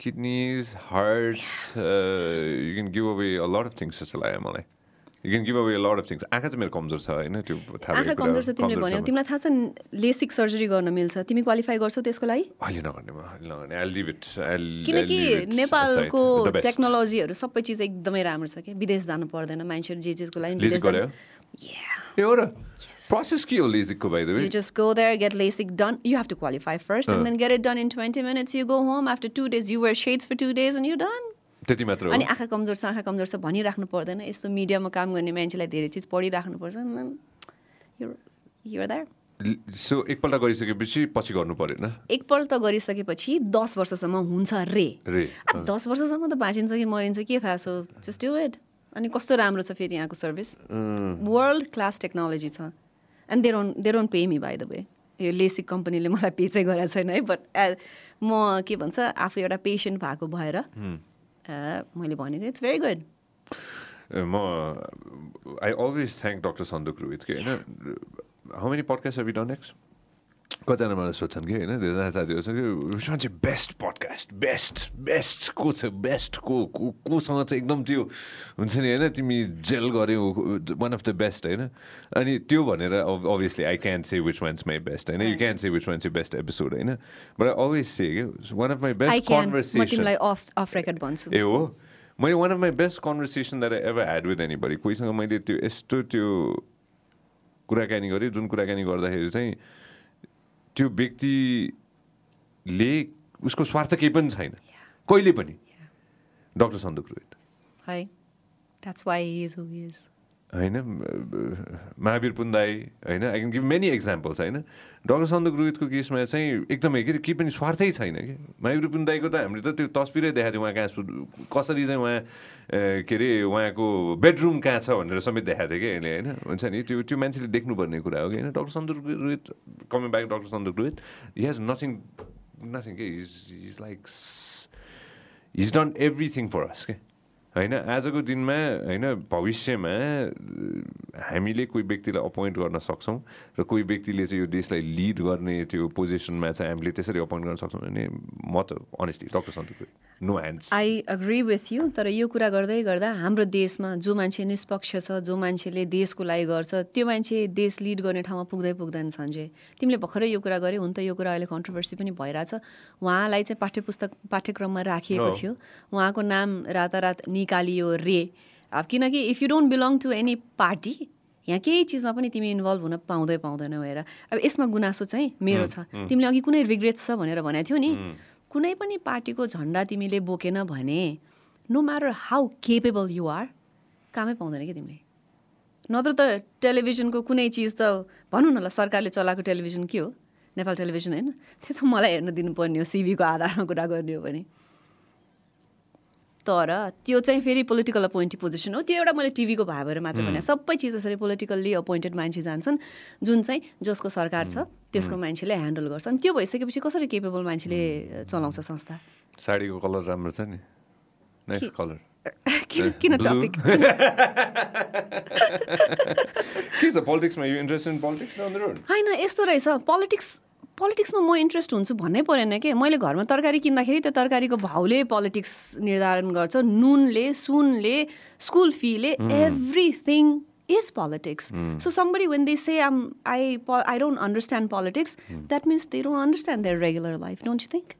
kidneys heart you can give away a lot of things जस्तो लाग्यो मलाई। You can give away a lot of things आँखा चाहिँ मेरो कमजोर छ होइन त्यो आँखा कमजोर छ तिमीले भन्यौ। तिमीलाई थाहा छ लेसिक सर्जरी गर्न मिल्छ। तिमी क्वालिफाई गर्छौ त्यसको लागि? अहिले नगर्ने म अहिले नगर्ने। आई लिभ इट किनकि नेपालको टेक्नोलोजीहरू सबै चिज एकदमै राम्रो छ क्या। विदेश जानु पर्दैन मान्छेहरू जे चिजको लागि विदेश ए हो र प्रोसेस के हो लेजिकको by the way You just go there, get LASIK done. You have to qualify first and then get it done in 20 minutes. You go home after two days. You wear shades for two days and you're done. त्यति मात्र अनि आँखा कमजोर छ आँखा कमजोर छ भनिराख्नु पर्दैन। यस्तो मिडियामा काम गर्ने मान्छेलाई धेरै चिज पढिराख्नुपर्छ युर द्याट सो एकपल्ट गरिसकेपछि पछि गर्नु परेन? एकपल्ट गरिसकेपछि दस वर्षसम्म हुन्छ रे। दस वर्षसम्म त बाँचिन्छ कि मरिन्छ के थाहा सो जस्ट डु इट अनि कस्तो राम्रो छ फेरि यहाँको सर्भिस वर्ल्ड क्लास टेक्नोलोजी छ। And they don't they don't pay me by the way यो लेसिक कम्पनीले मलाई पे चाहिँ गरेको छैन है बट म के भन्छ आफू एउटा पेसेन्ट भएको भएर अ, मैले भनेको इट्स भेरी गुड म I always thank doctor Sanduk Rohit के होइन? How many podcast have done next कतिजना मलाई सोध्छन् कि होइन धेरैजना साथीहरू छ कि बेस्ट पडकास्ट बेस्ट बेस्ट को छ? बेस्ट को को कोसँग चाहिँ एकदम त्यो हुन्छ नि होइन तिमी जेल गऱ्यौ वान अफ द बेस्ट होइन? अनि त्यो भनेर obviously I can say which ones my best होइन? You can say which one चाहिँ बेस्ट एपिसोड होइन? बट आई अलवेज से कि one of my best conversation ए हो? मैले one of my best conversation that ever had with anybody कोहीसँग मैले त्यो यस्तो त्यो कुराकानी गरेँ जुन कुराकानी गर्दाखेरि चाहिँ त्यो व्यक्तिले उसको स्वार्थ केही पनि छैन। कहिले पनि। डक्टर सन्दुक रोहित। है that's why is who is होइन? महावीर पुन्दाई होइन? I can give many examples होइन? डक्टर सन्दुक रोहितको केसमा चाहिँ एकदमै के अरे केही पनि स्वार्थै छैन कि? महावीर पुन्दाईको त हामीले त त्यो तस्बिरै देखाएको थियो उहाँ कहाँ सु कसरी चाहिँ उहाँ के अरे उहाँको बेडरुम कहाँ छ भनेर समेत देखाएको थियो कि? अहिले होइन? हुन्छ नि? त्यो त्यो मान्छेले देख्नुपर्ने कुरा हो कि? होइन? Doctor Sanduk Rohit coming back doctor Sanduk Rohit he has nothing nothing के is is like his done everything for us के होइन आजको दिनमा होइन भविष्यमा हामीले कोही व्यक्तिलाई अपोइन्ट गर्न सक्छौँ र कोही व्यक्तिले चाहिँ यो देशलाई लिड गर्ने त्यो पोजिसनमा चाहिँ हामीले त्यसरी अपोइन्ट गर्न सक्छौँ भने म त honestly doctor Santuk no hands I agree with you तर यो कुरा गर्दै गर्दा हाम्रो देशमा जो मान्छे निष्पक्ष छ जो मान्छेले देशको लागि गर्छ त्यो मान्छे देश लिड गर्ने ठाउँमा पुग्दै पुग्दैन सञ्जय। तिमीले भर्खरै यो कुरा गर्यौ हुन त यो कुरा अहिले कन्ट्रोभर्सी पनि भइरहेछ। उहाँलाई चाहिँ पाठ्य पुस्तक पाठ्यक्रममा राखिएको। थियो। उहाँको नाम रातारात निकालियो रे। अब किनकि if you don't belong to any party यहाँ केही चिजमा पनि तिमी इन्भल्भ हुन पाउँदै पाउँदैनौ हेर अब यसमा गुनासो चाहिँ मेरो छ। तिमीले अघि कुनै रिग्रेट्स छ भनेर भनेको थियौ नि। कुनै पनि पार्टीको झन्डा तिमीले बोकेन भने no matter how capable you are कामै पाउँदैन कि तिमीले? नत्र त टेलिभिजनको कुनै चिज त भनौँ न ल सरकारले चलाएको टेलिभिजन के हो? नेपाल टेलिभिजन होइन। त्यो त मलाई हेर्न दिनुपर्ने हो सिबीको आधारमा कुरा गर्ने हो भने। तर त्यो चाहिँ फेरि पोलिटिकल अपोइन्टी पोजिसन हो। त्यो एउटा मैले टिभीको भए भएर मात्र भने। सबै चिज यसरी पोलिटिकल्ली अपोइन्टेड मान्छे जान्छन् जुन चाहिँ जसको सरकार छ त्यसको मान्छेले ह्यान्डल गर्छ अनि त्यो भइसकेपछि कसरी केपेबल मान्छेले चलाउँछ संस्था? साडीको कलर राम्रो छ नि। नाइस कलर [LAUGHS] किन. टपिक [LAUGHS] [LAUGHS] के छ पोलिटिक्समा you interest in politics on the road होइन यस्तो रहेछ। पोलिटिक्स पोलिटिक्समा म इन्ट्रेस्ट हुन्छु भन्नै परेन कि? मैले घरमा तरकारी किन्दाखेरि त्यो तरकारीको भाउले पोलिटिक्स निर्धारण गर्छ नुनले सुनले school फीले everything is politics so somebody when they say um I I don't understand politics that means they don't understand their regular life don't you think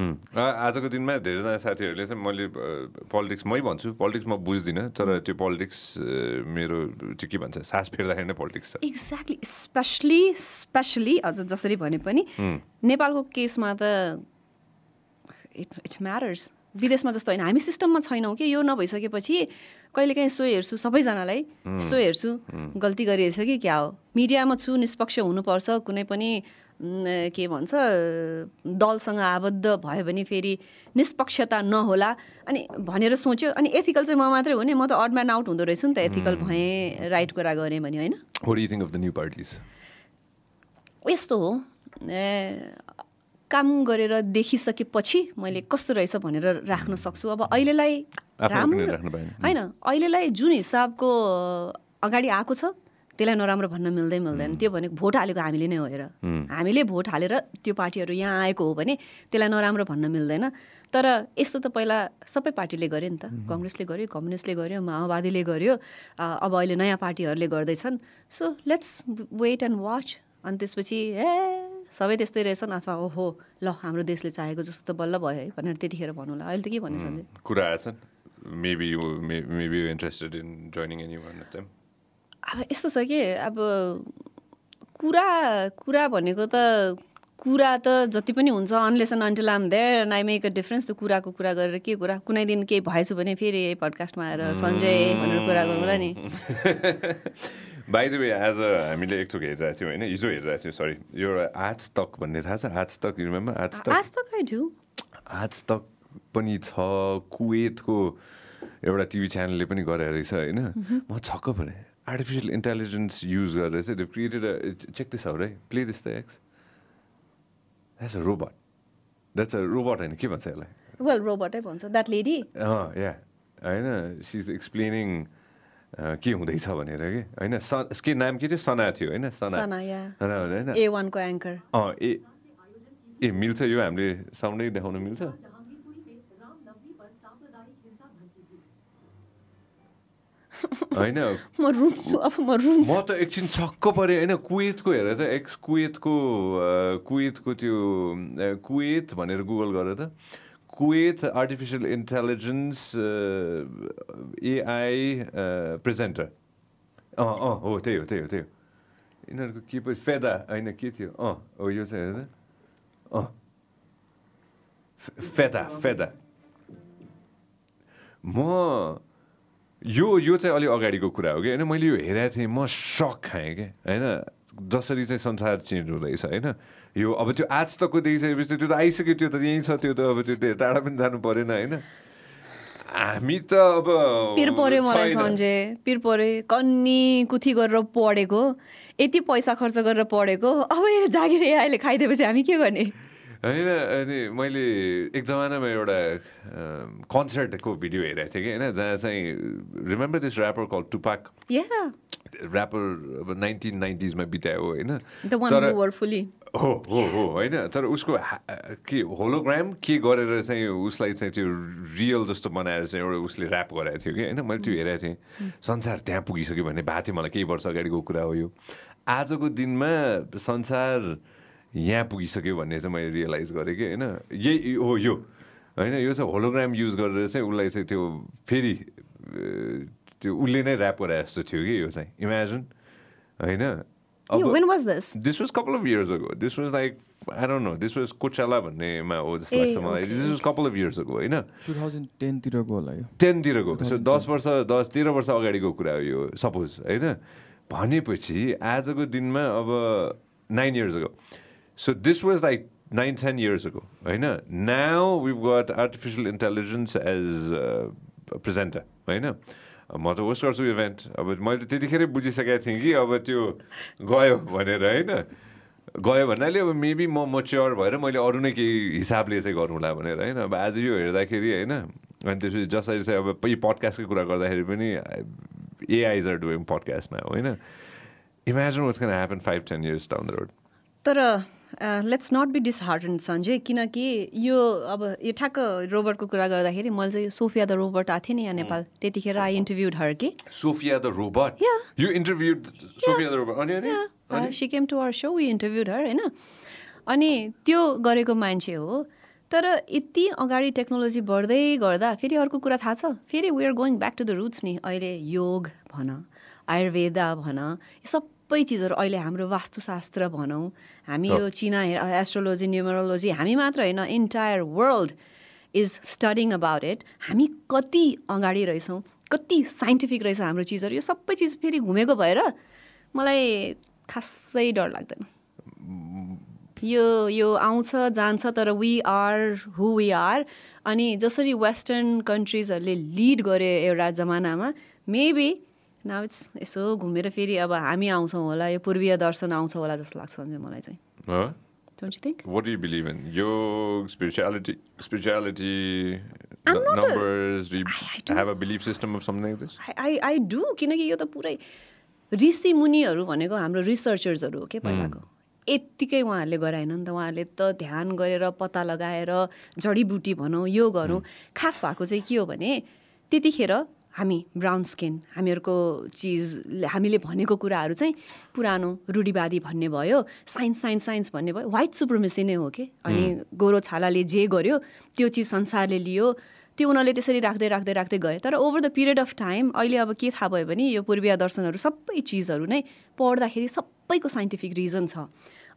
आजको दिनमा धेरैजना साथीहरूले चाहिँ मैले पोलिटिक्स मै भन्छु पोलिटिक्स म बुझ्दिनँ तर त्यो पोलिटिक्स मेरो त्यो के भन्छ सास फेर्दाखेरि नै पोलिटिक्स छ। एक्ज्याक्टली स्पेसली स्पेसली अझ जसरी भने पनि नेपालको केसमा त इट इट म्याटर्स। विदेशमा जस्तो होइन। हामी सिस्टममा छैनौँ कि। यो नभइसकेपछि कहिलेकाहीँ सो हेर्छु सबैजनालाई सो हेर्छु। गल्ती गरिएछ कि क्या हो? मिडियामा छु निष्पक्ष हुनुपर्छ। कुनै पनि के भन्छ दलसँग आबद्ध भयो भने फेरि निष्पक्षता नहोला। अनि भनेर सोच्यो अनि एथिकल चाहिँ म मात्रै हो नि म त अड म्यान आउट हुँदो रहेछु नि त एथिकल भएँ राइट कुरा गरेँ भने होइन? यस्तो हो काम गरेर देखिसकेपछि मैले कस्तो रहेछ भनेर राख्न सक्छु। अब अहिलेलाई राम्रो। होइन अहिलेलाई जुन हिसाबको अगाडि आएको छ त्यसलाई नराम्रो भन्न मिल्दै मिल्दैन। त्यो भनेको भोट हालेको हामीले नै हो हेर। हामीले भोट हालेर त्यो पार्टीहरू यहाँ आएको हो भने त्यसलाई नराम्रो भन्न मिल्दैन। तर यस्तो त पहिला सबै पार्टीले गर्यो नि त। कङ्ग्रेसले गर्यो कम्युनिस्टले गर्यो माओवादीले गर्यो अब अहिले नयाँ पार्टीहरूले गर्दैछन्। So let's wait and watch. अनि त्यसपछि ए सबै त्यस्तै रहेछन् अथवा ओहो ल हाम्रो देशले चाहेको जस्तो त बल्ल भयो है भनेर त्यतिखेर भन्नुला अहिले त के भन्ने सन्जय? कुरा आएछन् maybe maybe you interested in joining any one of them अब यस्तो छ कि? अब कुरा कुरा भनेको त कुरा त जति पनि हुन्छ unless and until um there and I make a difference त्यो कुराको कुरा गरेर के कुरा? कुनै दिन केही भएछु भने फेरि पडकास्टमा आएर सञ्जय भनेर कुरा गरौँला नि। बाई द वे आज हामीले एकचोटि हेरिरहेको थियौँ होइन? हिजो हेरिरहेको थियौँ सरी यो एउटा आज तक भन्ने थाहा छ? आज तक रिमेम्बर आज तक। आज त खै ढु आज तक पनि छ। कुवेतको एउटा टिभी च्यानलले पनि गरेर रहेछ होइन? म छक्क परेँ। आर्टिफिसियल इन्टेलिजेन्स युज गरेर चाहिँ त्यो क्रिएटेड चेक दिस आउट है play this the X that's a robot that's a robot होइन के भन्छ यसलाई वेल रोबोटै भन्छ द्याट लेडी या होइन सी इज एक्सप्लेनिङ के हुँदैछ भनेर कि होइन स के नाम के थियो सना थियो होइन सना होइन ए मिल्छ यो हामीले साउन्डै देखाउन मिल्छ होइन। [LAUGHS] म रुन्छु अब म रुन्छु म त एकछिन छक्क परेँ होइन कुवेतको हेर त एक्स कुवेतको कुवेतको त्यो कुवेत भनेर गुगल गरेर त Kuwait artificial intelligence AI presenter अँ अँ हो त्यही हो त्यही हो त्यही हो। यिनीहरूको के पो फेदा होइन के थियो? अँ हो यो चाहिँ हेर त। अँ। फेदा फेदा। म यो यो चाहिँ अलिक अगाडिको कुरा हो कि? होइन मैले यो हेरेको थिएँ म सक खाएँ क्या होइन जसरी चाहिँ संसार चेन्ज हुँदैछ होइन? यो अब त्यो आज तकको देखिसकेपछि त्यो त आइसक्यो त्यो त यहीँ छ त्यो त अब त्यो टाढा पनि जानु परेन होइन? हामी त अब पिर पर्यो मलाई। सन्जे पिर पर्यो। कन्नी कुथी गरेर पढेको यति पैसा खर्च गरेर पढेको। अब जागिर अहिले खाइदिएपछि हामी के गर्ने? होइन अनि मैले एक जमानामा एउटा कन्सर्टको भिडियो हेरेको थिएँ कि होइन जहाँ चाहिँ remember this rapper called Tupac rapper अब नाइन्टिन नाइन्टिजमा बितायो होइन। द वान तर- हु हो हो होइन तर उसको के होलोग्राम के गरेर चाहिँ उसलाई चाहिँ त्यो रियल जस्तो बनाएर चाहिँ एउटा उसले ऱ्याप गराएको थियो कि होइन मैले त्यो हेरेको थिएँ। संसार त्यहाँ पुगिसक्यो भन्ने भएको थियो मलाई केही वर्ष अगाडिको कुरा हो यो। आजको दिनमा संसार यहाँ पुगिसक्यो भन्ने चाहिँ मैले रियलाइज गरेँ कि होइन? यही हो यो। होइन यो चाहिँ होलोग्राम युज गरेर चाहिँ उसलाई चाहिँ त्यो फेरि त्यो उसले नै ऱ्याप गराए जस्तो थियो कि यो चाहिँ। इमेजिन होइन? अब- when was this This was a couple of years ago. This was like I don't know. This was Coachella भन्नेमा हो जस्तो लाग्छ मलाई। This was couple of years ago होइन? टु थाउजन्ड टेनतिरको होला यो। टेनतिरको सो दस वर्ष दस तेह्र वर्ष अगाडिको कुरा हो यो सपोज होइन? भनेपछि आजको दिनमा अब nine years ago so this was like nine ten years ago होइन now we got artificial intelligence as presenter होइन म त होस्ट गर्छु इभेन्ट अब मैले त्यतिखेरै बुझिसकेको थिएँ कि अब त्यो गयो भनेर होइन गयो भन्नाले अब मेबी म मच्योर भएर मैले अरू नै केही हिसाबले चाहिँ गरौँला भनेर होइन अब आज यो हेर्दाखेरि होइन अनि त्यसपछि जसरी चाहिँ अब यी पडकास्टकै कुरा गर्दाखेरि पनि एआइज आर डुइङ पडकास्ट न होइन imagine what's can happen five ten years down the road तर let's not be dishearten Sanjay किनकि यो अब यो ठ्याक्क रोबोटको कुरा गर्दाखेरि मैले चाहिँ सोफिया द रोबोट आएको थिएँ नि यहाँ नेपाल। त्यतिखेर आई इन्टरभ्युड हर कि। Sophia the robot. You interview Sophia the robot अनि अनि she came to our so we interviewed her होइन? अनि त्यो गरेको मान्छे हो। तर यति अगाडि टेक्नोलोजी बढ्दै गर्दा फेरि अर्को कुरा थाहा छ। फेरि we are going back to the roots नि। अहिले योग भन आयुर्वेदा भन यो सबै चिजहरू अहिले हाम्रो वास्तुशास्त्र भनौँ हामी यो चिना एस्ट्रोलोजी न्युमरोलोजी हामी मात्र होइन entire world is studying about it हामी कति अगाडि रहेछौँ कति साइन्टिफिक रहेछ हाम्रो चिजहरू यो सबै चिज फेरि घुमेको भएर मलाई खासै डर लाग्दैन। यो यो आउँछ जान्छ तर we are who we are अनि जसरी वेस्टर्न कन्ट्रिजहरूले लिड गरे एउटा जमानामा मेबी नाउ यसो घुमेर फेरि अब हामी आउँछौँ होला यो पूर्वीय दर्शन आउँछ होला जस्तो लाग्छ मलाई चाहिँ What do you believe in? Spirituality, spirituality, I'm nu- not a- numbers. do you I- I don't- have a belief system of something like this? I I do किनकि यो त पुरै ऋषि मुनिहरू भनेको हाम्रो रिसर्चर्सहरू हो क्या पहिलाको यत्तिकै उहाँहरूले गराएन नि त उहाँहरूले त ध्यान गरेर पत्ता लगाएर जडीबुटी भनौँ यो गरौँ खास भएको चाहिँ के हो भने त्यतिखेर हामी ब्राउन स्किन हामीहरूको चिज हामीले भनेको कुराहरू चाहिँ पुरानो रूढिवादी भन्ने भयो साइन्स साइन्स साइन्स भन्ने भयो। वाइट सुप्रोमेसी नै हो कि? अनि गोरो छालाले जे गर्यो त्यो चिज संसारले लियो। त्यो उनीहरूले त्यसरी राख्दै राख्दै राख्दै गए। तर over the period of time अहिले अब के थाहा भयो भने यो पूर्वीय दर्शनहरू सबै चिजहरू नै पढ्दाखेरि सबैको साइन्टिफिक रिजन छ।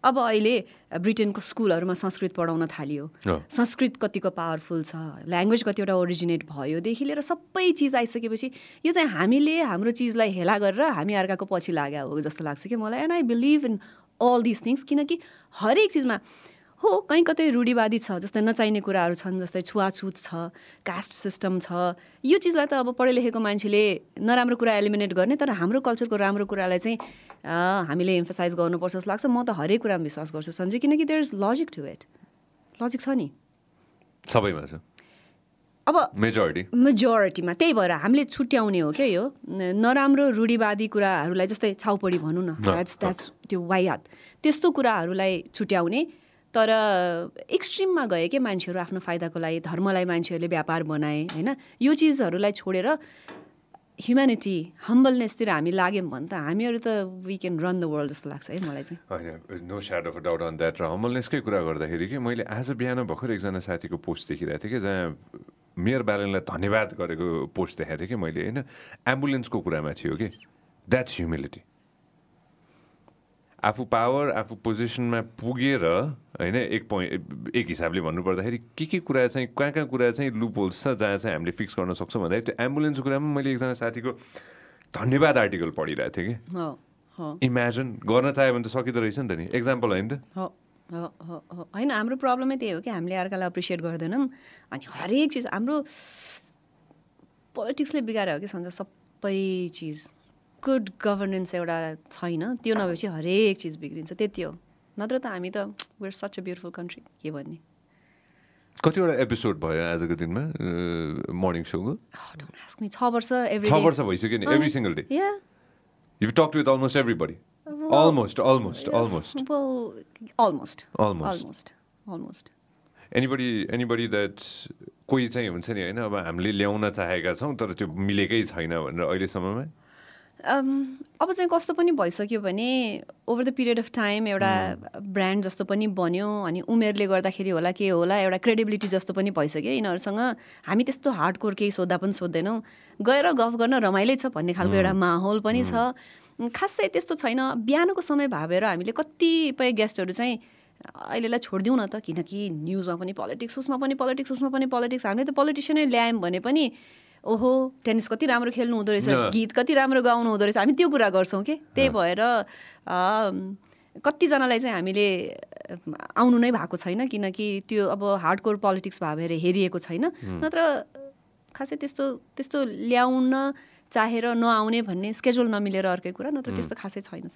अब अहिले ब्रिटेनको स्कुलहरूमा संस्कृत पढाउन थालियो। संस्कृत कतिको पावरफुल छ ल्याङ्ग्वेज कतिवटा ओरिजिनेट भयोदेखि लिएर सबै चिज आइसकेपछि यो चाहिँ हामीले हाम्रो चिजलाई हेला गरेर हामी अर्काको पछि लाग्यो हो जस्तो लाग्छ कि मलाई and I believe in all this things किनकि हरेक चिजमा हो कहीँ कतै रूढिवादी छ जस्तै नचाहिने कुराहरू छन् जस्तै छुवाछुत छ कास्ट सिस्टम छ। यो चिजलाई त अब पढे लेखेको मान्छेले नराम्रो कुरा एलिमिनेट गर्ने तर हाम्रो कल्चरको राम्रो कुरालाई चाहिँ हामीले एम्फसाइज गर्नुपर्छ जस्तो लाग्छ। म त हरेक कुरामा विश्वास गर्छु सन्जय किनकि there is logic to it logic छ नि। सबैमा छ। अब मेजोरिटी मेजोरिटीमा त्यही भएर हामीले छुट्याउने हो क्या यो। नराम्रो रूढिवादी कुराहरूलाई जस्तै छाउपडी भनौँ न द्याट्स द्याट्स त्यो वाइहात त्यस्तो कुराहरूलाई छुट्याउने तर एक्सट्रिममा गए के मान्छेहरू आफ्नो फाइदाको लागि धर्मलाई मान्छेहरूले व्यापार बनाए होइन? यो चिजहरूलाई छोडेर ह्युम्यानिटी हम्बलनेसतिर हामी लाग्यौँ भने त हामीहरू त we can run the world जस्तो लाग्छ है मलाई चाहिँ। होइन no shadow of doubt on that र हम्बलनेसकै कुरा गर्दाखेरि कि मैले आज बिहान भर्खर एकजना साथीको पोस्ट देखिरहेको थिएँ कि जहाँ मेयर ब्यालेनलाई धन्यवाद गरेको पोस्ट देखाएको थिएँ कि मैले होइन? एम्बुलेन्सको कुरामा थियो कि? द्याट्स ह्युमिलिटी आफू पावर आफू पोजिसनमा पुगेर होइन एक पोइन्ट एक हिसाबले भन्नुपर्दाखेरि के के कुरा चाहिँ कहाँ कहाँ कुरा चाहिँ लुप होल्स छ जहाँ चाहिँ हामीले फिक्स गर्न सक्छौँ भन्दाखेरि त्यो एम्बुलेन्सको कुरामा मैले एकजना साथीको धन्यवाद आर्टिकल पढिरहेको थिएँ कि। हो हो। इमेजिन गर्न चाह्यो भने त सकिँदो रहेछ नि त नि। एक्जाम्पल होइन त। हो हो हो हो। होइन हाम्रो प्रब्लमै त्यही हो कि हामीले अर्कालाई एप्रिसिएट गर्दैनौँ। अनि हरेक चिज हाम्रो पोलिटिक्सले बिगाऱ्यो कि सन्जय सबै चिज। गुड गभर्नेन्स एउटा छैन। त्यो नभएपछि हरेक चिज बिग्रिन्छ। त्यति हो। नत्र त हामी त we're such a beautiful country के भन्ने? कतिवटा एपिसोड भयो आजको दिनमा? मर्निङ सोको मी छ वर्ष छ वर्ष भइसक्यो नि every single day yeah talk with almost everybody almost almost almost almost. Almost almost anybody anybody that कोही चाहिँ हुन्छ नि होइन अब हामीले ल्याउन चाहेका छौँ तर त्यो मिलेकै छैन भनेर अहिलेसम्ममा? अब चाहिँ कस्तो पनि भइसक्यो भने over the period of time एउटा ब्रान्ड जस्तो पनि बन्यो अनि उमेरले गर्दाखेरि होला के होला एउटा क्रेडिबिलिटी जस्तो पनि भइसक्यो। यिनीहरूसँग हामी त्यस्तो हार्ड कोर केही सोद्धा पनि सोध्दैनौँ गएर गफ गर्न रमाइलै छ भन्ने खालको एउटा माहौल पनि छ। खासै त्यस्तो छैन। बिहानको समय भावेर हामीले कतिपय गेस्टहरू चाहिँ अहिलेलाई छोडिदिउँ न त किनकि न्युजमा पनि पोलिटिक्स उसमा पनि पोलिटिक्स उसमा पनि पोलिटिक्स हामीले त पोलिटिसियनै ल्यायौँ भने पनि ओहो टेनिस कति राम्रो खेल्नु हुँदो रहेछ. गीत कति राम्रो गाउनु हुँदो रहेछ हामी त्यो कुरा गर्छौँ कि? त्यही भएर कतिजनालाई चाहिँ हामीले आउनु नै भएको छैन किनकि त्यो अब हार्डकोर पोलिटिक्स भएर हेरिएको छैन। नत्र खासै त्यस्तो त्यस्तो ल्याउन चाहेर नआउने भन्ने स्केड्युल नमिलेर अर्कै कुरा नत्र त्यस्तो खासै छैन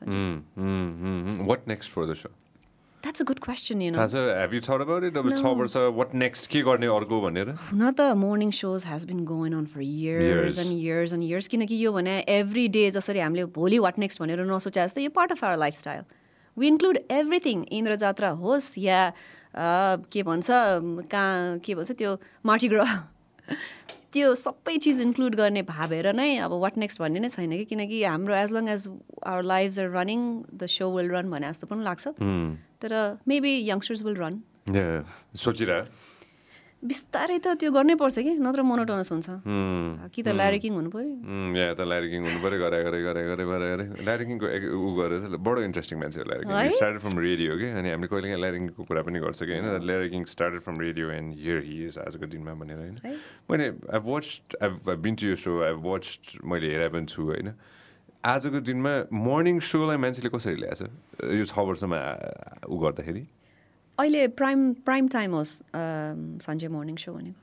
what next for the so that's a good question you know थाहा छ have you thought about it अब छ वर्ष वाट नेक्स्ट के गर्ने अर्को भनेर हुन त morning shows has been going on for Years. Years and years and years किनकि यो भने एभ्री डे जसरी हामीले भोलि वाट नेक्स्ट भनेर नसोचे जस्तै यो part of our lifestyle we include everything Indra Jatra होस् या के भन्छ कहाँ के भन्छ त्यो मार्टिग्रह त्यो सबै चिज इन्क्लुड गर्ने भावेर नै अब वाट नेक्स्ट भन्ने नै छैन कि? किनकि हाम्रो as long as our lifes are running the so will run भने जस्तो पनि लाग्छ। तर मेबी यङ्स्टर्स विल रन सोचिरह। बिस्तारै त त्यो गर्नै पर्छ कि नत्र मोनोटोनस हुन्छ। कि त ल्यारिकिङ हुनु पऱ्यो। या त ल्यारिकिङ हुनु पऱ्यो गरे गरे गरे गरे गरे गरे। ल्यारिकिङको एक- ऊ गरेर बडो इन्ट्रेस्टिङ मान्छे? ल्यारिकिङ स्टार्टेड फ्रम रेडियो कि? अनि हामीले कहिले काहीँ ल्यारिङको कुरा पनि गर्छ कि? होइन? Larry King started from radio and here he is आजको दिनमा भनेर होइन? मैले I watch I been to यो सो आई वाच मैले हेरे पनि छु होइन? आजको दिनमा मर्निङ सोलाई मान्छेले कसरी ल्याएछ यो छ वर्षमा ऊ गर्दाखेरि? अहिले प्राइम प्राइम टाइम होस् सन्डे मर्निङ सो भनेको।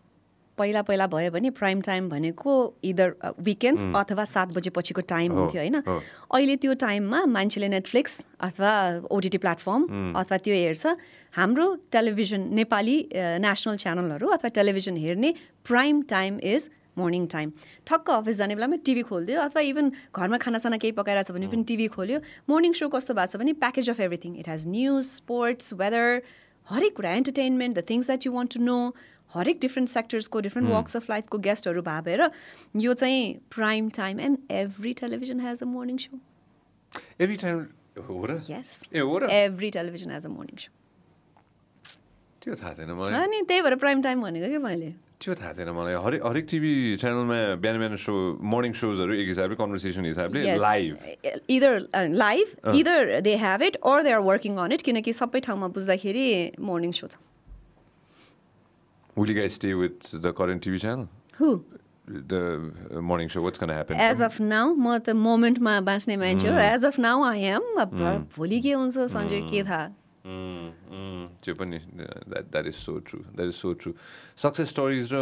पहिला पहिला भयो भने प्राइम टाइम भनेको इदर विकेन्ड्स अथवा सात बजे पछिको टाइम हुन्थ्यो होइन। अहिले त्यो टाइममा मान्छेले नेटफ्लिक्स अथवा ओटिटी प्लेटफर्म अथवा त्यो हेर्छ। हाम्रो टेलिभिजन नेपाली नेसनल च्यानलहरू अथवा टेलिभिजन हेर्ने prime time is morning time ठक्क अफिस जाने बेलामा टिभी खोलिदियो अथवा इभन घरमा खानासाना केही पकाइरहेको छ भने पनि टिभी खोल्यो। मर्निङ सो कस्तो भएको छ भने package of everything it has news sports weather हरेक कुरा entertainment the things that you want to know हरेक डिफ्रेन्ट सेक्टर्सको डिफ्रेन्ट वक्स अफ लाइफको गेस्टहरू भावेर यो चाहिँ prime time and every television has a morning show every time हो र? Yes every television has a morning show त्यो थाहा छैन अनि त्यही भएर प्राइम टाइम भनेको कि मैले? त्यो थाहा छैन मलाई। हरेक हरेक टिभी च्यानलमा बिहान बिहान सो मर्निङ सोजहरू एक हिसाबले कन्भर्सेसन हिसाबले live either live either they have it or they are working on it किनकि सबै ठाउँमा बुझ्दाखेरि मर्निङ सो छ। Will you guys stay with the current TV channel? Who The uh, morning show, what's going to happen? As of now म त मोमेन्टमा बाँच्ने मान्छे हो। As of now I am अब भोलि के हुन्छ सन्जय के थाहा Mm, mm, त्यो पनि that that is so true that is so true success stories र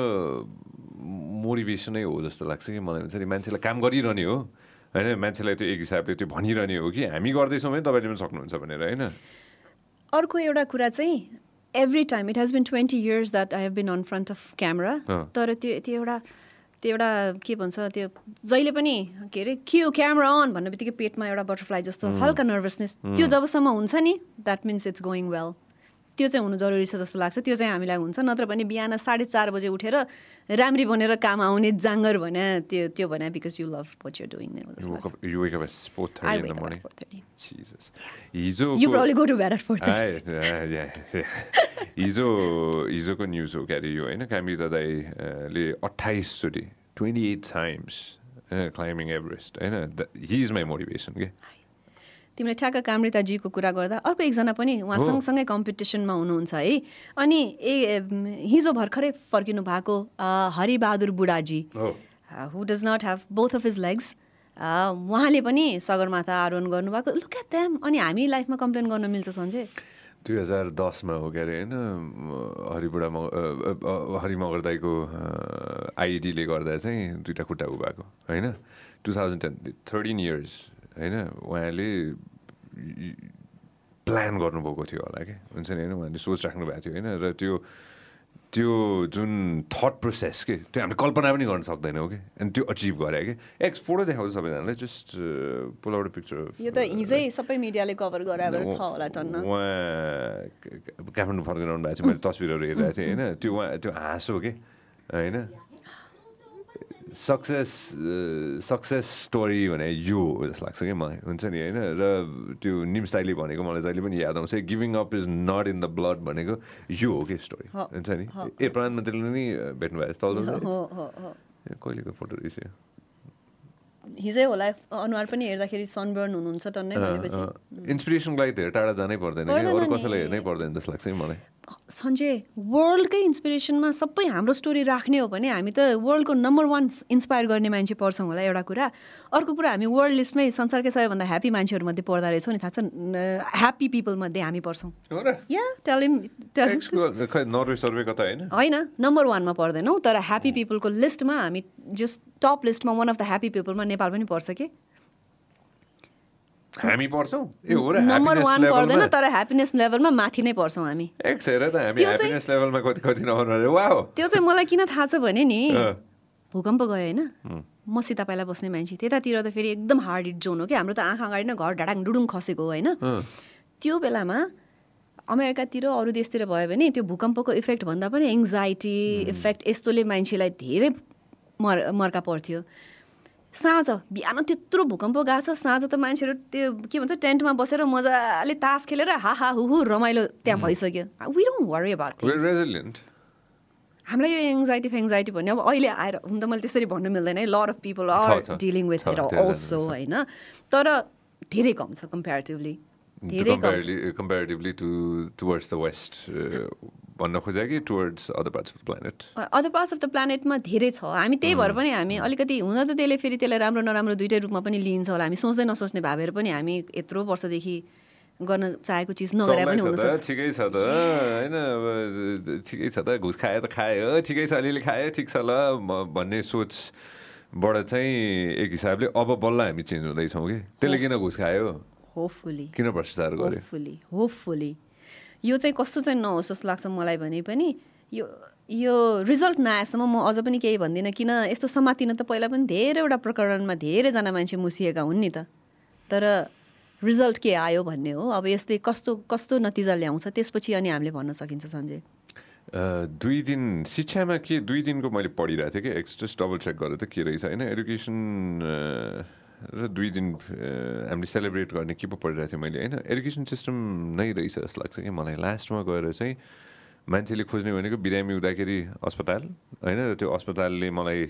मोटिभेसनै हो जस्तो लाग्छ कि मलाई. हुन्छ नि मान्छेलाई काम गरिरहने हो होइन? मान्छेलाई त्यो एक हिसाबले त्यो भनिरहने हो कि हामी गर्दैछौँ है तपाईँले पनि सक्नुहुन्छ भनेर होइन? अर्को एउटा कुरा चाहिँ every time it has been twenty years that I have been on front of camera. तर त्यो त्यो एउटा त्यो एउटा के भन्छ त्यो जहिले पनि के अरे क्यु क्यामरा अन भन्ने बित्तिकै पेटमा एउटा बटरफ्लाई जस्तो हल्का नर्भसनेस त्यो जबसम्म हुन्छ नि that means it's going well त्यो चाहिँ हुनु जरुरी छ जस्तो लाग्छ त्यो चाहिँ हामीलाई हुन्छ नत्र भने बिहान साढे चार बजे उठेर राम्री बनेर काम आउने जाँगर भने त्यो त्यो भने because you love what you doing You woke up, you wake up at 4.30 I in wake the up morning. at 4:30. Jesus. हिजो You probably go to bed at 4:30. [LAUGHS] हिजो हिजोको न्युज हो क्यारे यो होइन कामी दादाईले अठाइसचोटि twenty eight times climbing Everest होइन he is my motivation के तिमीले ठ्याक्क कामृताजीको कुरा गर्दा अर्को एकजना पनि उहाँ। सँगसँगै कम्पिटिसनमा हुनुहुन्छ है। अनि ए हिजो भर्खरै फर्किनु भएको हरिबहादुर बुढाजी। हो। Who does not have both of his legs उहाँले पनि सगरमाथा आरोहण गर्नुभएको। लुक एट द्याम अनि हामी लाइफमा कम्प्लेन गर्न मिल्छ सन्जय दुई हजार दसमा हो क्या अरे होइन हरिबुढा म हरि मगर दाईको आइडीले गर्दा चाहिँ दुइटा खुट्टा उभाएको होइन? Two thousand ten thirteen years होइन उहाँले प्लान गर्नुभएको थियो होला कि? हुन्छ नि होइन? उहाँले सोच राख्नु भएको थियो होइन? र त्यो त्यो जुन थट प्रोसेस के त्यो हामीले कल्पना पनि गर्न सक्दैनौँ कि? अनि त्यो अचिभ गरे कि? एक्स फोटो देखाउँछ सबैजनालाई जस्ट पुल आउट पिक्चर यो त हिजै सबै मिडियाले कभर गराएर छ होला टन्न। उहाँ काठमाडौँ फर्किनु भएको थियो मैले तस्बिरहरू हेरिरहेको थिएँ होइन? त्यो उहाँ त्यो हाँसो के होइन? सक्सेस सक्सेस स्टोरी भने यो हो जस्तो लाग्छ कि मलाई। हुन्छ नि होइन? र त्यो निम्स दाइले भनेको मलाई जहिले पनि याद आउँछ। Giving up is not in the blood भनेको यो हो कि स्टोरी हुन्छ नि? ए प्रधानमन्त्रीले नि भेट्नु भएको हो तल हो। हो कहिलेको फोटो रहेछ? हिजै होला अनुहार पनि हेर्दाखेरि सनबर्न हुनुहुन्छ टन्नै भनेपछि। इन्सपिरेसनको लागि धेरै टाढा जानै पर्दैन अरू। कसैलाई हेर्नै पर्दैन जस्तो लाग्छ मलाई। सञ्जय वर्ल्डकै इन्सपिरेसनमा सबै हाम्रो स्टोरी राख्ने हो भने हामी त वर्ल्डको नम्बर वान इन्सपायर गर्ने मान्छे पर्छौँ होला एउटा कुरा। अर्को कुरा हामी वर्ल्ड लिस्टमै संसारकै सबैभन्दा ह्याप्पी मान्छेहरूमध्ये पर्दा रहेछौँ नि थाहा छ? ह्याप्पी पिपलमध्ये हामी पर्छौँ। या होइन? नम्बर वानमा पर्दैनौँ तर ह्याप्पी पिपलको लिस्टमा हामी जस्ट टप लिस्टमा वान अफ द ह्याप्पी पिपलमा नेपाल पनि पर्छ कि? हामी पर्छौँ। ए हो र नम्बर वान पर्दैन? तर ह्याप्पिनेस लेभलमा माथि नै पर्छौँ हामी। त चाहिँ- ह्याप्पिनेस लेभलमा कति कति नहुनु अरे वा हो। त्यो चाहिँ मलाई किन थाहा छ भने नि। भूकम्प गयो होइन। म पाइला बस्ने मान्छे। त्यतातिर त फेरि एकदम हार्ड हिट जोन हो कि। हाम्रो त आँखा अगाडि नै घर ढाडाङ डुडुङ खसेको होइन। त्यो बेलामा अमेरिकातिर अरू देशतिर भयो भने त्यो भूकम्पको इफेक्ट भन्दा पनि एङ्जाइटी इफेक्ट यस्तोले मान्छेलाई धेरै मर मर्का पर्थ्यो। साँझ बिहान त्यत्रो भूकम्प गएको छ साँझ त मान्छेहरू त्यो के भन्छ टेन्टमा बसेर मजाले तास खेलेर हा हा हु हु रमाइलो त्यहाँ भइसक्यो। वी डोन्ट वरी अबाउट हामीलाई यो एङ्जाइटी फेङ्जाइटी भन्ने अब अहिले आएर हुन त मैले त्यसरी भन्नु मिल्दैन है lot of people are. Dealing with it also. होइन। तर धेरै कम छ कम्पेरिटिभली धेरै comparatively to towards the west भन्न खोजे कि towards other parts of the planet other parts of the प्लानेटमा धेरै छ। हामी त्यही भएर पनि हामी अलिकति हुन त त्यसले फेरि त्यसलाई राम्रो नराम्रो दुइटै रूपमा पनि लिइन्छ होला। हामी सोच्दै नसोच्ने भावेर पनि हामी यत्रो वर्षदेखि गर्न चाहेको चिज नगरे पनि हुनसक्छ ठिकै छ त होइन अब ठिकै छ त घुस खायो त खायो ठिकै छ अलिअलि खायो ठिक छ ल भन्ने सोचबाट चाहिँ एक हिसाबले अब बल्ल हामी चेन्ज हुँदैछौँ कि। त्यसले किन घुस खायो? होपफुली किन भ्रष्टाचार गर्यो? होपफुली होपफुली यो चाहिँ कस्तो चाहिँ नहोस् जस्तो लाग्छ मलाई भने पनि यो यो रिजल्ट नआएसम्म म अझ पनि केही भन्दिनँ किन यस्तो समातिन त पहिला पनि धेरैवटा प्रकरणमा धेरैजना मान्छे मुसिएका हुन् नि त। तर रिजल्ट के आयो भन्ने हो? अब यसले कस्तो कस्तो नतिजा ल्याउँछ? त्यसपछि अनि हामीले भन्न सकिन्छ सञ्जय। दुई दिन शिक्षामा के दुई दिनको मैले पढिरहेको थिएँ कि? एक्स जस्ट डबल चेक गरेर त के रहेछ? होइन एडुकेसन र दुई दिन हामीले सेलिब्रेट गर्ने के पो पढिरहेको थिएँ मैले होइन? एडुकेसन सिस्टम नै रहेछ जस्तो लाग्छ कि मलाई। लास्टमा गएर चाहिँ मान्छेले खोज्ने भनेको बिरामी हुँदाखेरि अस्पताल होइन? र त्यो अस्पतालले मलाई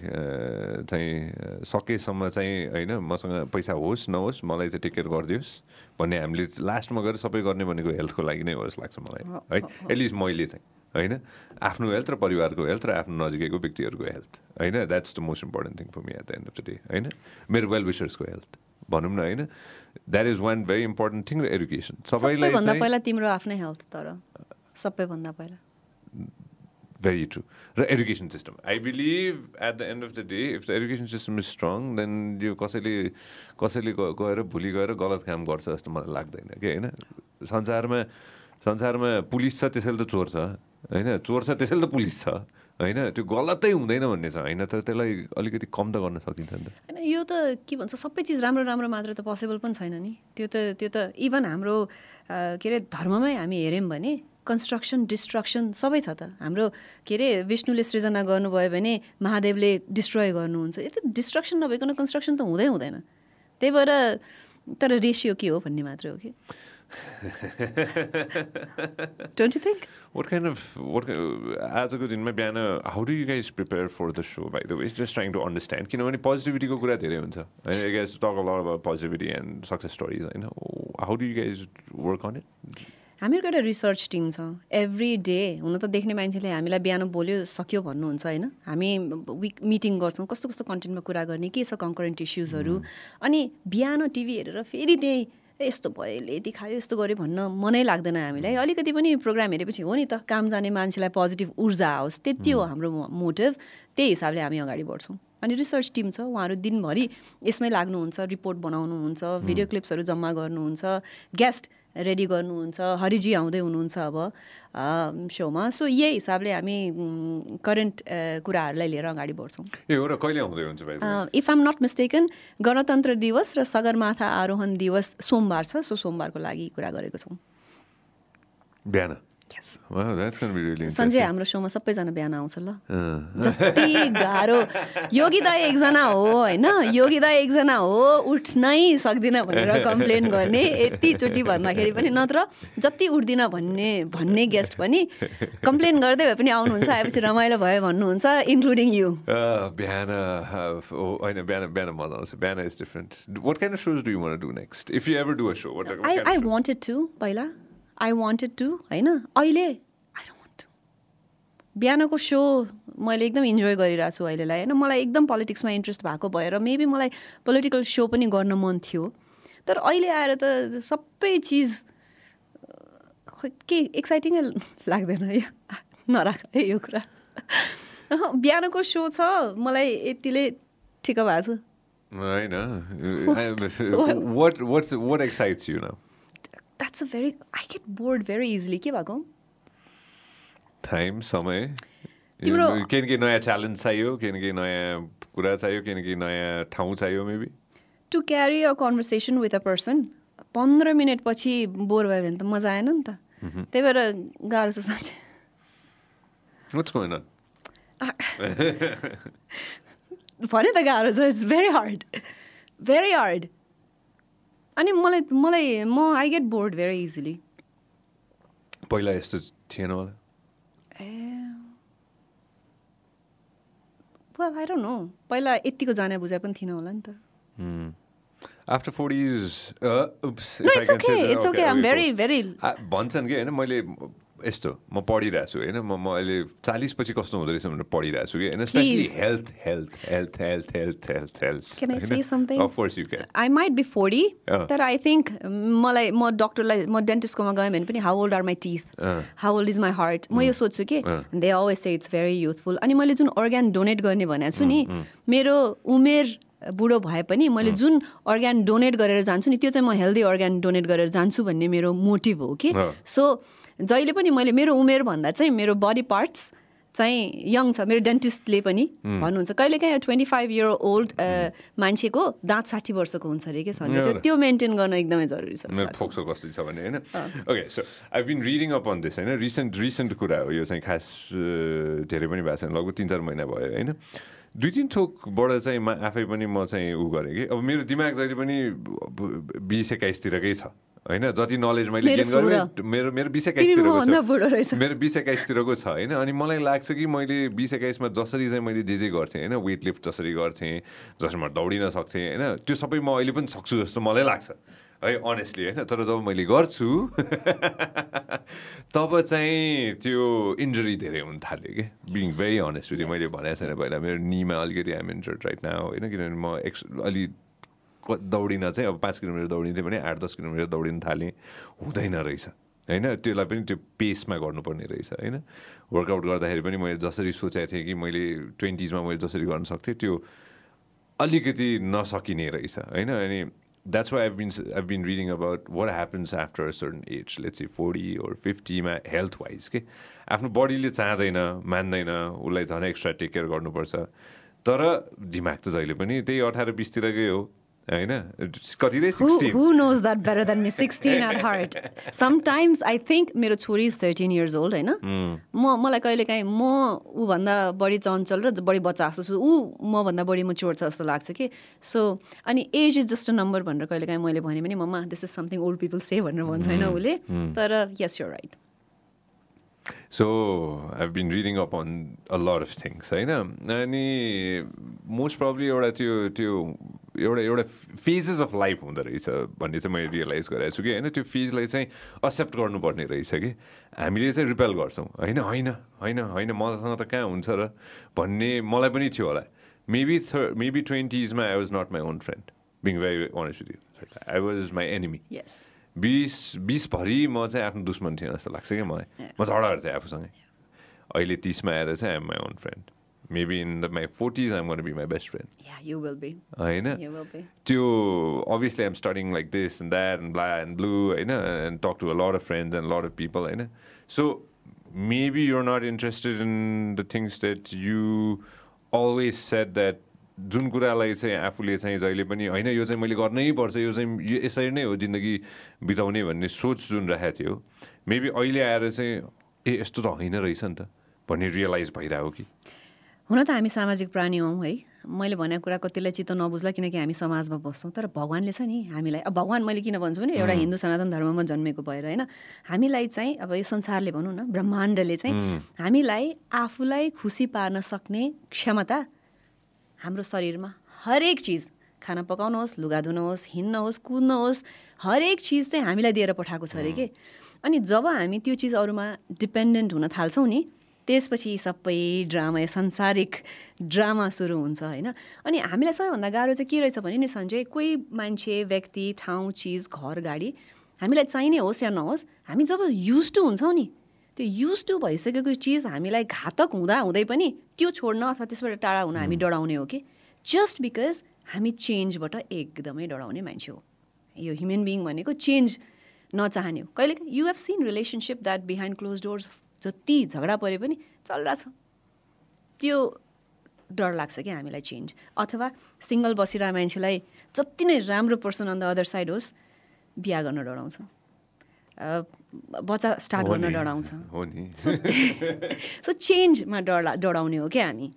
चाहिँ सकेसम्म चाहिँ होइन मसँग पैसा होस् नहोस् मलाई चाहिँ टेक केयर गरिदियोस् भन्ने हामीले लास्टमा गएर सबै गर्ने भनेको हेल्थको लागि नै हो जस्तो लाग्छ मलाई है एटलिस्ट मैले चाहिँ। होइन? आफ्नो हेल्थ र परिवारको हेल्थ र आफ्नो नजिकैको व्यक्तिहरूको हेल्थ होइन? That's the most important thing for me at the end of the day होइन? मेरो वेल विसर्सको हेल्थ भनौँ न होइन? That is one very important thing र एडुकेसन सबैलाई पहिला तिम्रो आफ्नै हेल्थ तर सबैभन्दा पहिला। भेरी ट्रु र education system I believe at the end of the day if the education system is strong then यो कसैले कसैले गएर भोलि गएर गलत काम गर्छ जस्तो मलाई लाग्दैन कि होइन? संसारमा संसारमा पुलिस छ त्यसैले त चोर छ। होइन चोर छ त्यसैले त पुलिस छ। होइन त्यो गलतै हुँदैन भन्ने छ। होइन तर त्यसलाई अलिकति कम त गर्न सकिन्छ नि त। होइन यो त के भन्छ सबै चिज राम्रो राम्रो मात्र त पोसिबल पनि छैन नि। त्यो त त्यो त इभन हाम्रो के अरे धर्ममै हामी हेऱ्यौँ भने कन्स्ट्रक्सन डिस्ट्रक्सन सबै छ त। हाम्रो के अरे विष्णुले सृजना गर्नुभयो भने महादेवले डिस्ट्रोय गर्नुहुन्छ। यो त डिस्ट्रक्सन नभइकन कन्स्ट्रक्सन त हुँदै हुँदैन। त्यही भएर तर रेसियो के हो भन्ने मात्रै हो कि? Don't you think What kind of what आजको दिनमा बिहान how do you guys prepare for the show by the way just trying to understand किनभने पोजिटिभिटीको कुरा धेरै हुन्छ होइन you guys talk all about positivity and success stories होइन how do you guys work on it हामीहरूको एउटा research team छ एभ्री डे हुन त देख्ने मान्छेले हामीलाई बिहान बोल्यो सक्यो भन्नुहुन्छ होइन हामी विक मिटिङ गर्छौँ कस्तो कस्तो कन्टेन्टमा कुरा गर्ने के छ कन्करेन्ट इस्युजहरू अनि बिहान टिभी हेरेर फेरि त्यही यस्तो भयो यसले यति खायो यस्तो गर्यो भन्न मनै लाग्दैन हामीलाई। अलिकति पनि प्रोग्राम हेरेपछि हो नि त काम जाने मान्छेलाई पोजिटिभ ऊर्जा आओस् त्यति हो हाम्रो मोटिभ। त्यही हिसाबले हामी अगाडि बढ्छौँ। अनि रिसर्च टिम छ उहाँहरू दिनभरि यसमै लाग्नुहुन्छ रिपोर्ट बनाउनुहुन्छ भिडियो क्लिप्सहरू जम्मा गर्नुहुन्छ गेस्ट रेडी गर्नुहुन्छ हरिजी आउँदै हुनुहुन्छ अब सोमा। सो यही हिसाबले हामी करेन्ट कुराहरूलाई लिएर अगाडि बढ्छौँ। इफ आम नट मिस्टेकन गणतन्त्र दिवस र सगरमाथा आरोहण दिवस सोमबार छ सो सोमबारको लागि कुरा गरेको छौँ। बिहान। Yes. Wow, that's going to be really Sanjay interesting. हाम्रो सोमा सबैजना बिहान आउँछ ल जति गाह्रो योगी दाई एकजना हो होइन योगी दाई एकजना हो उठ्नै सक्दिनँ भनेर कम्प्लेन गर्ने यतिचोटि भन्दाखेरि पनि नत्र जति उठ्दिनँ भन्ने भन्ने गेस्ट पनि कम्प्लेन गर्दै भए पनि आउनुहुन्छ आएपछि रमाइलो भयो भन्नुहुन्छ इन्क्लुडिङ यु बिहान होइन बिहान बिहान मजा आउँछ बिहान is different what kind of shows do you want do next if you ever do a show I wanted to पहिला आई वान्टेड टु होइन? अहिले आई डोन्ट वान्ट टु बिहानको सो मैले एकदम इन्जोय गरिरहेको छु अहिलेलाई होइन? मलाई एकदम पोलिटिक्समा इन्ट्रेस्ट भएको भएर मेबी मलाई पोलिटिकल सो पनि गर्न मन थियो। तर अहिले आएर त सबै चिज खोइ के एक्साइटिङै लाग्दैन यो। [LAUGHS] नराख है यो कुरा। बिहानको सो छ मलाई यतिले ठिक भएको छ। होइन। That's a very I get bored very easily के भएको टाइम समय तिम्रो- नयाँ च्यालेन्ज चाहियो नयाँ कुरा चाहियो नयाँ ठाउँ चाहियो maybe to carry a conversation with a person पन्ध्र मिनटपछि बोर भयो भने त मजा आएन नि त। त्यही भएर गाह्रो छ साँच्चै। [LAUGHS] भने त गाह्रो छ it's very hard very hard अनि मलाई मलाई म I get bored very easily पहिला यस्तो थिएन होला। डोन्ट नो पहिला यतिको जाने बुझाइ पनि थिएन होला नि त। After forties okay, I'm very, very- भन्छन् कि होइन मैले यस्तो म पढिरहेको छु होइन म म अहिले चालिस पछि कस्तो हुँदो रहेछ भनेर पढिरहेको छु कि होइन specially. Health health health health health health health? Of course you can I might be forty. तर आई थिङ्क मलाई म डक्टरलाई म डेन्टिस्टकोमा गएँ भने पनि how old are my teeth. How old is my heart म यो सोध्छु कि। They always say it's very youthful अनि मैले जुन अर्ग्यान डोनेट गर्ने भनेको छु नि मेरो उमेर बुढो भए पनि मैले जुन अर्ग्यान डोनेट गरेर जान्छु नि त्यो चाहिँ म हेल्दी अर्ग्यान डोनेट गरेर जान्छु भन्ने मेरो मोटिभ हो कि। सो जहिले पनि मैले मेरो उमेरभन्दा चाहिँ मेरो बडी पार्ट्स चाहिँ यङ छ मेरो डेन्टिस्टले पनि भन्नुहुन्छ। कहिलेकाहीँ ट्वेन्टी फाइभ इयर ओल्ड मान्छेको दाँत साठी वर्षको हुन्छ अरे कि सन्जय त्यो मेन्टेन गर्न एकदमै जरुरी छ। मेरो। फोक्सो कस्तो छ भने होइन। Okay so I been reading up on this होइन? रिसेन्ट रिसेन्ट कुरा हो यो चाहिँ खास धेरै पनि भएको छैन लगभग तिन चार महिना भयो होइन? दुई तिन थोकबाट चाहिँ म आफै पनि म चाहिँ उ गरेँ कि। अब मेरो दिमाग जहिले पनि बिस एक्काइसतिरकै छ। होइन जति नलेज मैले गेन गरेँ। मेरो मेरो बिस एक्काइसतिरको छ। मेरो बिस एक्काइसतिरको छ होइन? अनि मलाई लाग्छ कि मैले बिस एक्काइसमा जसरी चाहिँ मैले जे जे गर्थेँ होइन? वेट लिफ्ट जसरी गर्थेँ जसमा दौडिन सक्थेँ होइन? त्यो सबै म अहिले पनि सक्छु जस्तो मलाई लाग्छ। है अनेस्टली होइन? तर जब मैले गर्छु [LAUGHS] तब चाहिँ त्यो इन्जरी धेरै हुन थाल्यो कि? बिङ भेरी अनेस्ट विथ मैले भनेको छैन पहिला मेरो निमा अलिकति आइम इन्जर्ड राइट नाउ होइन? किनभने म एक्स अलि दौडिन चाहिँ अब पाँच किलोमिटर दौडिन्थेँ भने आठ दस किलोमिटर दौडिन थालेँ। हुँदैन रहेछ। होइन? त्यसलाई पनि त्यो पेसमा गर्नुपर्ने रहेछ होइन? वर्कआउट गर्दाखेरि पनि मैले जसरी सोचेको थिएँ कि मैले ट्वेन्टिजमा मैले जसरी गर्न सक्थेँ त्यो अलिकति नसकिने रहेछ होइन? अनि that's why I've been I've been reading about what happens after a certain age, let's say 40 or 50 मा हेल्थ वाइज के आफ्नो बडीले चाहँदैन मान्दैन उसलाई झन् एक्स्ट्रा टेक केयर गर्नुपर्छ। तर दिमाग त जहिले पनि त्यही अठार बिसतिरकै हो। होइन कति रे Who, sixteen who knows that better than me? 16 at [LAUGHS] heart. Sometimes I think मेरो छोरी इज थर्टिन इयर्स ओल्ड होइन? म मलाई कहिले काहीँ म ऊभन्दा बढी चञ्चल र बढी बच्चा जस्तो छु ऊ मभन्दा बढी मच्योर छ जस्तो लाग्छ कि? सो अनि age is just a number भनेर कहिले काहीँ मैले भने पनि ममा this is something old people say भनेर भन्छ होइन उसले? तर यस यो right so I've been reading up on a lot of things होइन अनि मोस्ट प्रब्ली एउटा त्यो त्यो एउटा एउटा फेजेस अफ लाइफ हुँदो रहेछ भन्ने चाहिँ मैले रियलाइज गरेको छु कि होइन त्यो फेजलाई चाहिँ एक्सेप्ट गर्नुपर्ने रहेछ कि हामीले चाहिँ रिपेल गर्छौँ होइन होइन होइन होइन मसँग त कहाँ हुन्छ र भन्ने मलाई पनि थियो होला मेबी थ maybe ट्वेन्टिजमा I was not my own friend being very honest with you I was my enemy यस बिस बिसभरि म चाहिँ आफ्नो दुश्मन थिएँ जस्तो लाग्छ क्या मलाई। म झगडा गर्थेँ आफूसँगै। अहिले तिसमा आएर चाहिँ I'm my own friend maybe in the my forties I'm be my best friend yeah you will be होइन? यु विल बी त्यो obviously I'm starting like this and that and blah and blue होइन? And talk to a lot of friends and lot of people होइन? So maybe you're not interested in the things that you always set that जुन कुरालाई चाहिँ आफूले चाहिँ जहिले पनि होइन यो चाहिँ मैले गर्नै पर्छ यो चाहिँ यो यसरी नै हो जिन्दगी बिताउने भन्ने सोच जुन राखेको थियो मेबी अहिले आएर चाहिँ ए यस्तो त होइन रहेछ नि त भन्ने रियलाइज भइरहेको कि? हुन त हामी सामाजिक प्राणी हौँ है। मैले भनेको कुरा कतिलाई चित्त नबुझ्ला किनकि हामी समाजमा बस्छौँ तर भगवान्ले छ नि हामीलाई अब भगवान् मैले किन भन्छु भने एउटा हिन्दू सनातन धर्ममा जन्मेको भएर होइन हामीलाई चाहिँ अब यो संसारले भनौँ न ब्रह्माण्डले चाहिँ हामीलाई आफूलाई खुसी पार्न सक्ने क्षमता हाम्रो शरीरमा हरेक चिज खाना पकाउनुहोस् लुगा धुनुहोस् हिँड्नुहोस् कुद्नुहोस् हरेक चिज चाहिँ हामीलाई दिएर पठाएको छ अरे के? अनि जब हामी त्यो चिज अरूमा डिपेन्डेन्ट हुन थाल्छौँ नि त्यसपछि सबै ड्रामा या सांसारिक ड्रामा सुरु हुन्छ होइन? अनि हामीलाई सबैभन्दा गाह्रो चाहिँ के रहेछ भने नि सञ्जय कोही मान्छे व्यक्ति ठाउँ चिज घर गाडी हामीलाई चाहिने होस् या नहोस् हामी जब युज टु हुन्छौँ नि त्यो युज टु भइसकेको चिज हामीलाई घातक हुँदा हुँदै पनि त्यो छोड्न अथवा त्यसबाट टाढा हुन हामी डराउने हो कि? जस्ट बिकज हामी चेन्जबाट एकदमै डराउने मान्छे हो। यो ह्युमन बिङ भनेको चेन्ज नचाहने हो। कहिले you have seen relationship that behind closed doors जति झगडा परे पनि चलिरहेछ त्यो डर लाग्छ क्या हामीलाई चेन्ज अथवा सिङ्गल बसिरहेको मान्छेलाई जति नै राम्रो person on the other side होस् बिहा गर्न डराउँछ। बच्चा स्टार्ट गर्न डराउँछ। हो नि। सो चेन्जमा डर ला- डराउने हो क्या हामी?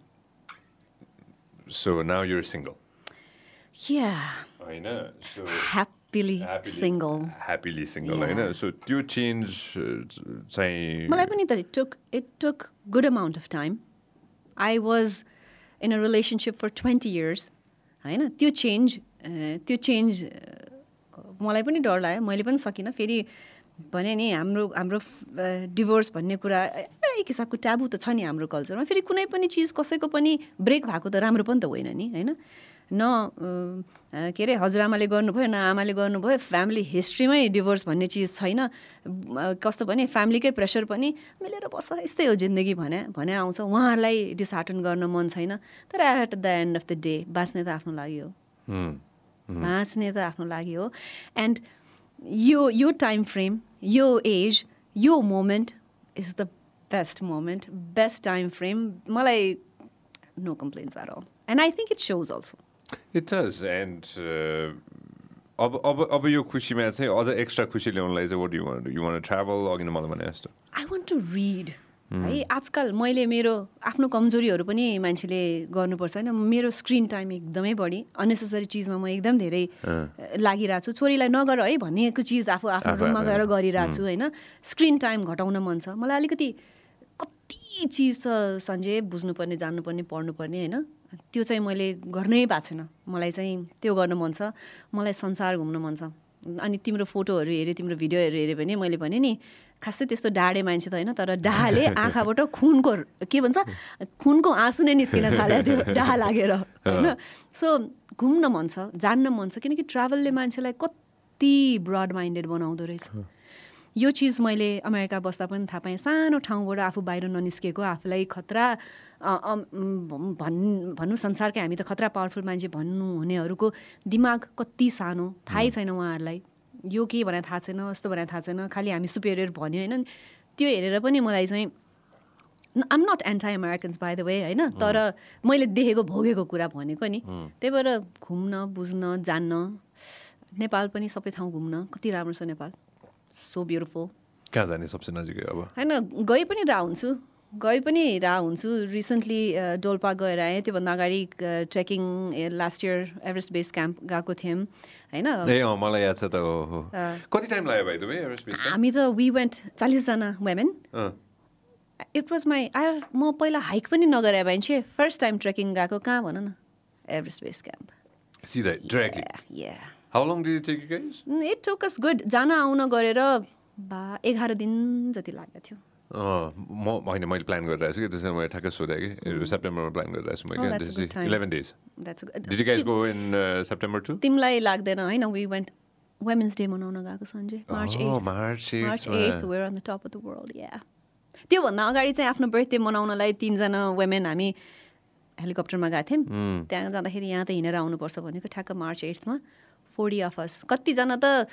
सो नाउ युर सिङ्गल या होइन ह्याप्पिली सिङ्गल ह्याप्पिली सिङ्गल होइन? सो त्यो चेन्ज चाहिँ मलाई पनि त it took it took good amount of time I was in a relationship for twenty years होइन? त्यो चेन्ज त्यो चेन्ज मलाई पनि डर लाग्यो। मैले पनि सकिनँ। फेरि भने नि हाम्रो हाम्रो डिभोर्स भन्ने कुरा एक हिसाबको ट्याबु त छ नि हाम्रो कल्चरमा फेरि कुनै पनि चिज कसैको पनि ब्रेक भएको त राम्रो पनि त होइन नि होइन? न के अरे हजुरआमाले गर्नुभयो न आमाले गर्नुभयो फ्यामिली हिस्ट्रीमै डिभोर्स भन्ने चिज छैन। कस्तो भने फ्यामिलीकै प्रेसर पनि मिलेर बस यस्तै हो जिन्दगी भने भने आउँछ। उहाँहरूलाई डिसहार्टन गर्न मन छैन। तर at the end of the day बाँच्ने त आफ्नो लागि हो। बाँच्ने त आफ्नो लागि हो। एन्ड यो यो टाइम फ्रेम यो एज यो moment is the best moment best time frame मलाई no complaints are all and I think it shows also it does and अब अब अब यो खुसीमा चाहिँ अझ एक्स्ट्रा खुसी ल्याउनलाई चाहिँ what you want you want travel अघि नै मलाई भने जस्तो। आई वान्ट टु रिड है आजकल मैले मेरो आफ्नो कमजोरीहरू पनि मान्छेले गर्नुपर्छ होइन। मेरो स्क्रिन टाइम एकदमै बढी अनेसेसरी चिजमा म एकदम धेरै लागिरहेको छु छोरीलाई नगर है भनेको चिज आफू आफ्नो आफू- रुममा गएर गरिरहेको छु होइन। स्क्रिन टाइम घटाउन मन छ। मलाई अलिकति कति चिज छ सञ्जय बुझ्नुपर्ने जान्नुपर्ने पढ्नुपर्ने होइन। त्यो चाहिँ मैले गर्नै भएको छैन। मलाई चाहिँ त्यो गर्न मन छ। मलाई संसार घुम्न मन छ। अनि तिम्रो फोटोहरू हेऱ्यो तिम्रो भिडियोहरू हेऱ्यो भने मैले भने नि खासै त्यस्तो डाडे मान्छे त होइन तर डाहाले आँखाबाट खुनको के भन्छ खुनको आँसु नै निस्किन थाल्यो त्यो [LAUGHS] डाहा लागेर होइन? सो घुम्न मन छ जान्न मन छ किनकि ट्राभलले मान्छेलाई कति ब्रड माइन्डेड बनाउँदो रहेछ। यो चिज मैले अमेरिका बस्दा पनि थाहा पाएँ सानो ठाउँबाट आफू बाहिर ननिस्केको आफूलाई खतरा भन् भन्नु संसारकै हामी त खतरा पावरफुल मान्छे भन्नु हुनेहरूको दिमाग कति सानो थाहै छैन उहाँहरूलाई। यो के भनेर थाहा छैन यस्तो भनेर थाहा छैन खालि हामी सुपेरियर भन्यो होइन? त्यो हेरेर पनि मलाई चाहिँ I'm not anti Americans by the way होइन? तर मैले देखेको भोगेको कुरा भनेको नि। त्यही भएर घुम्न बुझ्न जान्न नेपाल पनि सबै ठाउँ घुम्न कति राम्रो छ नेपाल। सो ब्युटिफुल कहाँ जाने सबसे नजिकै अब? होइन गइ पनि रह हुन्छु। गइ पनि रह हुन्छु। रिसेन्टली डोल्पा गएर आएँ। त्योभन्दा अगाडि trekking last year Everest base camp गएको थियौँ होइन? मलाई याद छ त कति टाइम लाग्यो भाइ तपाईँ हामी त वी वेन्ट चालिसजना women it was my I म पहिला हाइक पनि नगरे मान्छे फर्स्ट टाइम ट्रेकिङ गएको कहाँ भन न? एभरेस्ट बेस क्याम्प सिधै इट टोकस गुड जान आउन गरेर बा एघार दिन जति लागेको थियो। म होइन मैले प्लान गरिरहेको छु कि त्यसरी मैले ठ्याक्कै सोधेँ कि सेप्टेम्बरमा प्लान गरिरहेको छु मैले. Eleven days that's did you guys go in September to तिमीलाई लाग्दैन होइन वी वेन्ट वुमेन्स डे मनाउन गएको Sanjay March March March 8th eight where on the top of the world या त्योभन्दा अगाडि चाहिँ आफ्नो बर्थडे मनाउनलाई तिनजना वुमेन हामी हेलिकप्टरमा गएको थियौँ त्यहाँ जाँदाखेरि यहाँ त हिँडेर आउनुपर्छ भनेको ठ्याक्क मार्च एट्थमा फोर्टी अफ अस। कतिजना त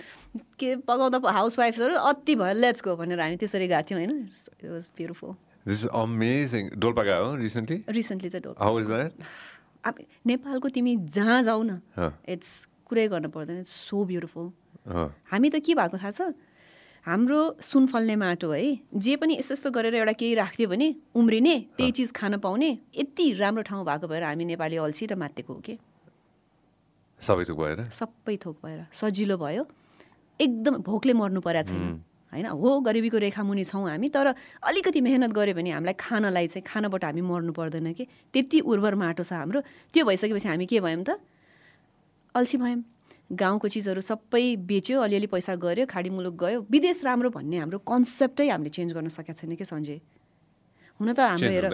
के पकाउँदा हाउस वाइफ्सहरू अति भयो लेट्स गो भनेर हामी त्यसरी गएको थियौँ होइन। It was beautiful this amazing Dolpa गयो रिसेन्टली रिसेन्टली चाहिँ डोल हाउ इज द्याट अब नेपालको तिमी जहाँ जाऊ न. इट्स कुरै गर्नु पर्दैन। इट्स सो ब्युटिफुल हामी त के भएको थाहा छ? हाम्रो सुन फल्ने माटो है जे पनि यस्तो यस्तो गरेर एउटा केही राख्थ्यो भने उम्रिने त्यही चिज खान पाउने यति राम्रो ठाउँ भएको भएर हामी नेपाली अल्छी र मातेको हो कि? सबै थोक भएर? सबै थोक भएर। सजिलो भयो। एकदम भोकले मर्नु परेको छैन। होइन? हो गरिबीको रेखा मुनि छौँ हामी तर अलिकति मेहनत गऱ्यो भने हामीलाई खानलाई चाहिँ खानाबाट हामी मर्नु पर्दैन कि? त्यति उर्वर माटो छ हाम्रो। त्यो भइसकेपछि हामी के भयौँ त? अल्छी भयौँ। गाउँको चिजहरू सबै बेच्यो अलिअलि पैसा गऱ्यो खाडी मुलुक गयो। विदेश राम्रो भन्ने हाम्रो कन्सेप्टै हामीले चेन्ज गर्न सकेका छैन कि सञ्जय? हुन त हाम्रो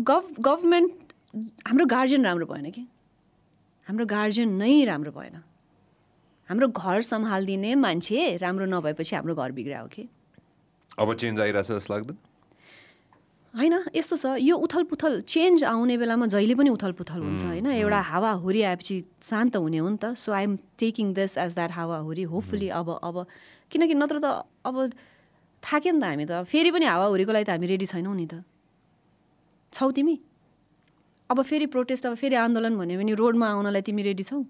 गभ गभर्मेन्ट हाम्रो गार्जियन राम्रो भएन कि? हाम्रो गार्जियन नै राम्रो भएन। हाम्रो घर सम्हालिदिने मान्छे राम्रो नभएपछि हाम्रो घर बिग्रियो कि। अब चेन्ज आइरहेछ जस्तो लाग्दैन। होइन यस्तो छ यो उथल पुथल चेन्ज आउने बेलामा जहिले पनि उथल पुथल हुन्छ होइन एउटा हावाहुरी आएपछि शान्त हुने हो नि त। So I'm taking this age that हावाहुरी hopefully अब अब किनकि नत्र त अब थाक्यो नि त हामी त। फेरि पनि हावाहुरीको लागि त हामी रेडी छैनौँ नि त। छौ तिमी? अब फेरि प्रोटेस्ट अब फेरि आन्दोलन भन्यो भने रोडमा आउनलाई तिमी रेडी छौ?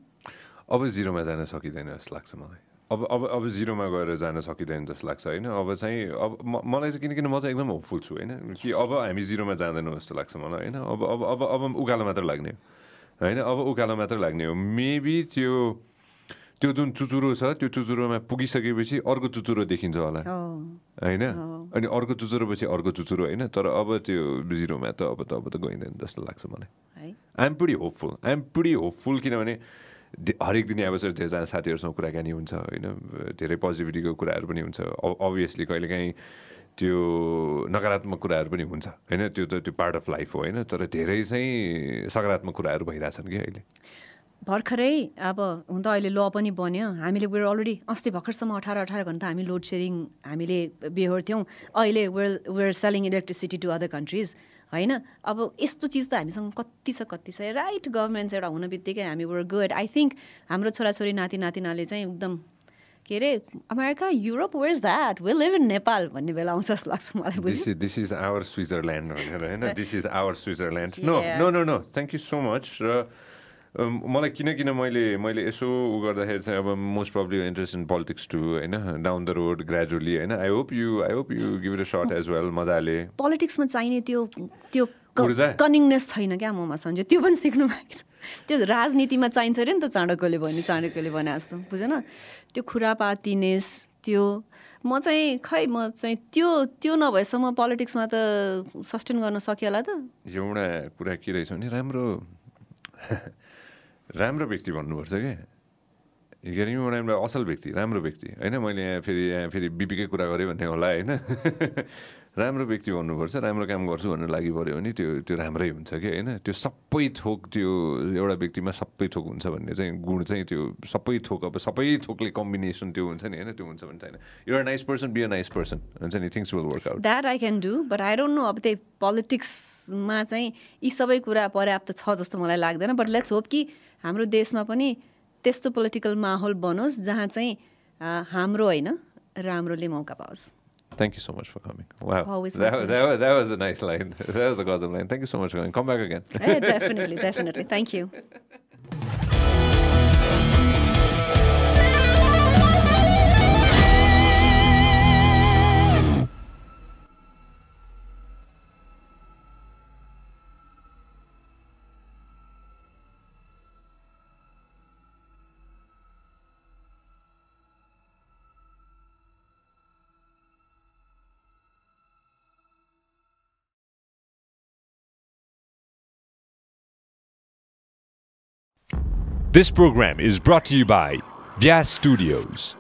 अब जिरोमा जान सकिँदैन जस्तो लाग्छ मलाई। अब अब अब जिरोमा गएर जान सकिँदैन जस्तो लाग्छ होइन? अब चाहिँ अब म- मलाई चाहिँ किनकि म चाहिँ एकदम होपफुल छु होइन? कि अब हामी जिरोमा जाँदैनौँ जस्तो लाग्छ मलाई होइन? अब अब अब अब उकालो मात्र लाग्ने होइन? अब उकालो मात्र लाग्ने हो। मेबी त्यो त्यो जुन चुचुरो छ त्यो चुचुरोमा पुगिसकेपछि अर्को चुचुरो देखिन्छ होला। होइन? अनि अर्को चुचुरो पछि अर्को चुचुरो होइन? तर अब त्यो जिरोमा त अब त अब त गइँदैन जस्तो लाग्छ मलाई। I'm pretty hopeful I'm pretty hopeful किनभने हरेक दिन अब सर धेरैजना साथीहरूसँग कुराकानी हुन्छ होइन? धेरै पोजिटिभिटीको कुराहरू पनि हुन्छ। अभियसली कहिलेकाहीँ त्यो नकारात्मक कुराहरू पनि हुन्छ होइन? त्यो त त्यो पार्ट अफ लाइफ हो होइन? तर धेरै चाहिँ सकारात्मक कुराहरू भइरहेछन् कि अहिले। भर्खरै अब हुन त अहिले ल पनि बन्यो। हामीले वेयर अलरेडी अस्ति भर्खरसम्म अठार अठार घन्टा हामी लोड सेयरिङ हामीले बेहोर्थ्यौँ अहिले we're we're selling electricity to other countries होइन? अब यस्तो चिज त हामीसँग कति छ कति छ? राइट गभर्मेन्ट एउटा हुन बित्तिकै हामी वर गुड आई थिङ्क हाम्रो छोराछोरी नाति नातिनाले चाहिँ एकदम के अरे America Europe where is that will live in Nepal भन्ने बेला आउँछ जस्तो लाग्छ मलाई बुझ्यो। दिस इज आवर स्विजरल्यान्ड भनेर होइन? This is our Switzerland no. No no no thank you so much र मलाई किन किन मैले मैले यसो उ गर्दाखेरि चाहिँ अब most probably interest in politics too होइन? डाउन द रोड ग्रेजुअली होइन? I hope you I hope you give it a shot as well मजाले। पोलिटिक्समा चाहिने त्यो त्यो? कनिङनेस छैन क्या ममा सन्जय त्यो पनि सिक्नु भएको छ। त्यो राजनीतिमा चाहिन्छ अरे नि त चाणक्यले भने चाणक्यले भने जस्तो बुझेन? त्यो खुरापातिनेस त्यो म चाहिँ खै म चाहिँ त्यो त्यो नभएसम्म पोलिटिक्समा त सस्टेन गर्न सक्यो होला त। एउटा कुरा के रहेछ भने राम्रो। [LAUGHS] राम्रो व्यक्ति भन्नुपर्छ क्या गेटिङ नाम असल व्यक्ति राम्रो व्यक्ति। होइन मैले यहाँ फेरि यहाँ फेरि बिपीकै कुरा गरेँ भन्ने होला होइन? [LAUGHS] राम्रो व्यक्ति भन्नुपर्छ राम्रो काम गर्छु भन्नु लागि पऱ्यो भने त्यो त्यो राम्रै हुन्छ कि होइन? त्यो सबै थोक त्यो एउटा व्यक्तिमा सबै थोक हुन्छ भन्ने चाहिँ गुण चाहिँ त्यो सबै थोक अब सबै थोकले कम्बिनेसन त्यो हुन्छ नि होइन? त्यो हुन्छ भने छैन। एउटा nice person be a nice person हुन्छ नि? Things will work out that I can do but I don't know अब त्यही पोलिटिक्समा चाहिँ यी सबै कुरा पर्याप्त छ जस्तो मलाई लाग्दैन बट लेट्स होप कि हाम्रो देशमा पनि त्यस्तो पोलिटिकल माहौल बनोस् जहाँ चाहिँ हाम्रो होइन राम्रोले मौका पाओस्। Thank you so much for coming. Wow. Always that, was, that, was, that was a nice line. [LAUGHS] that was a Gautam line. Thank you so much for coming. Come back again. Eh, definitely, definitely. Thank you. [LAUGHS] This program is brought to you by Vyas Studios.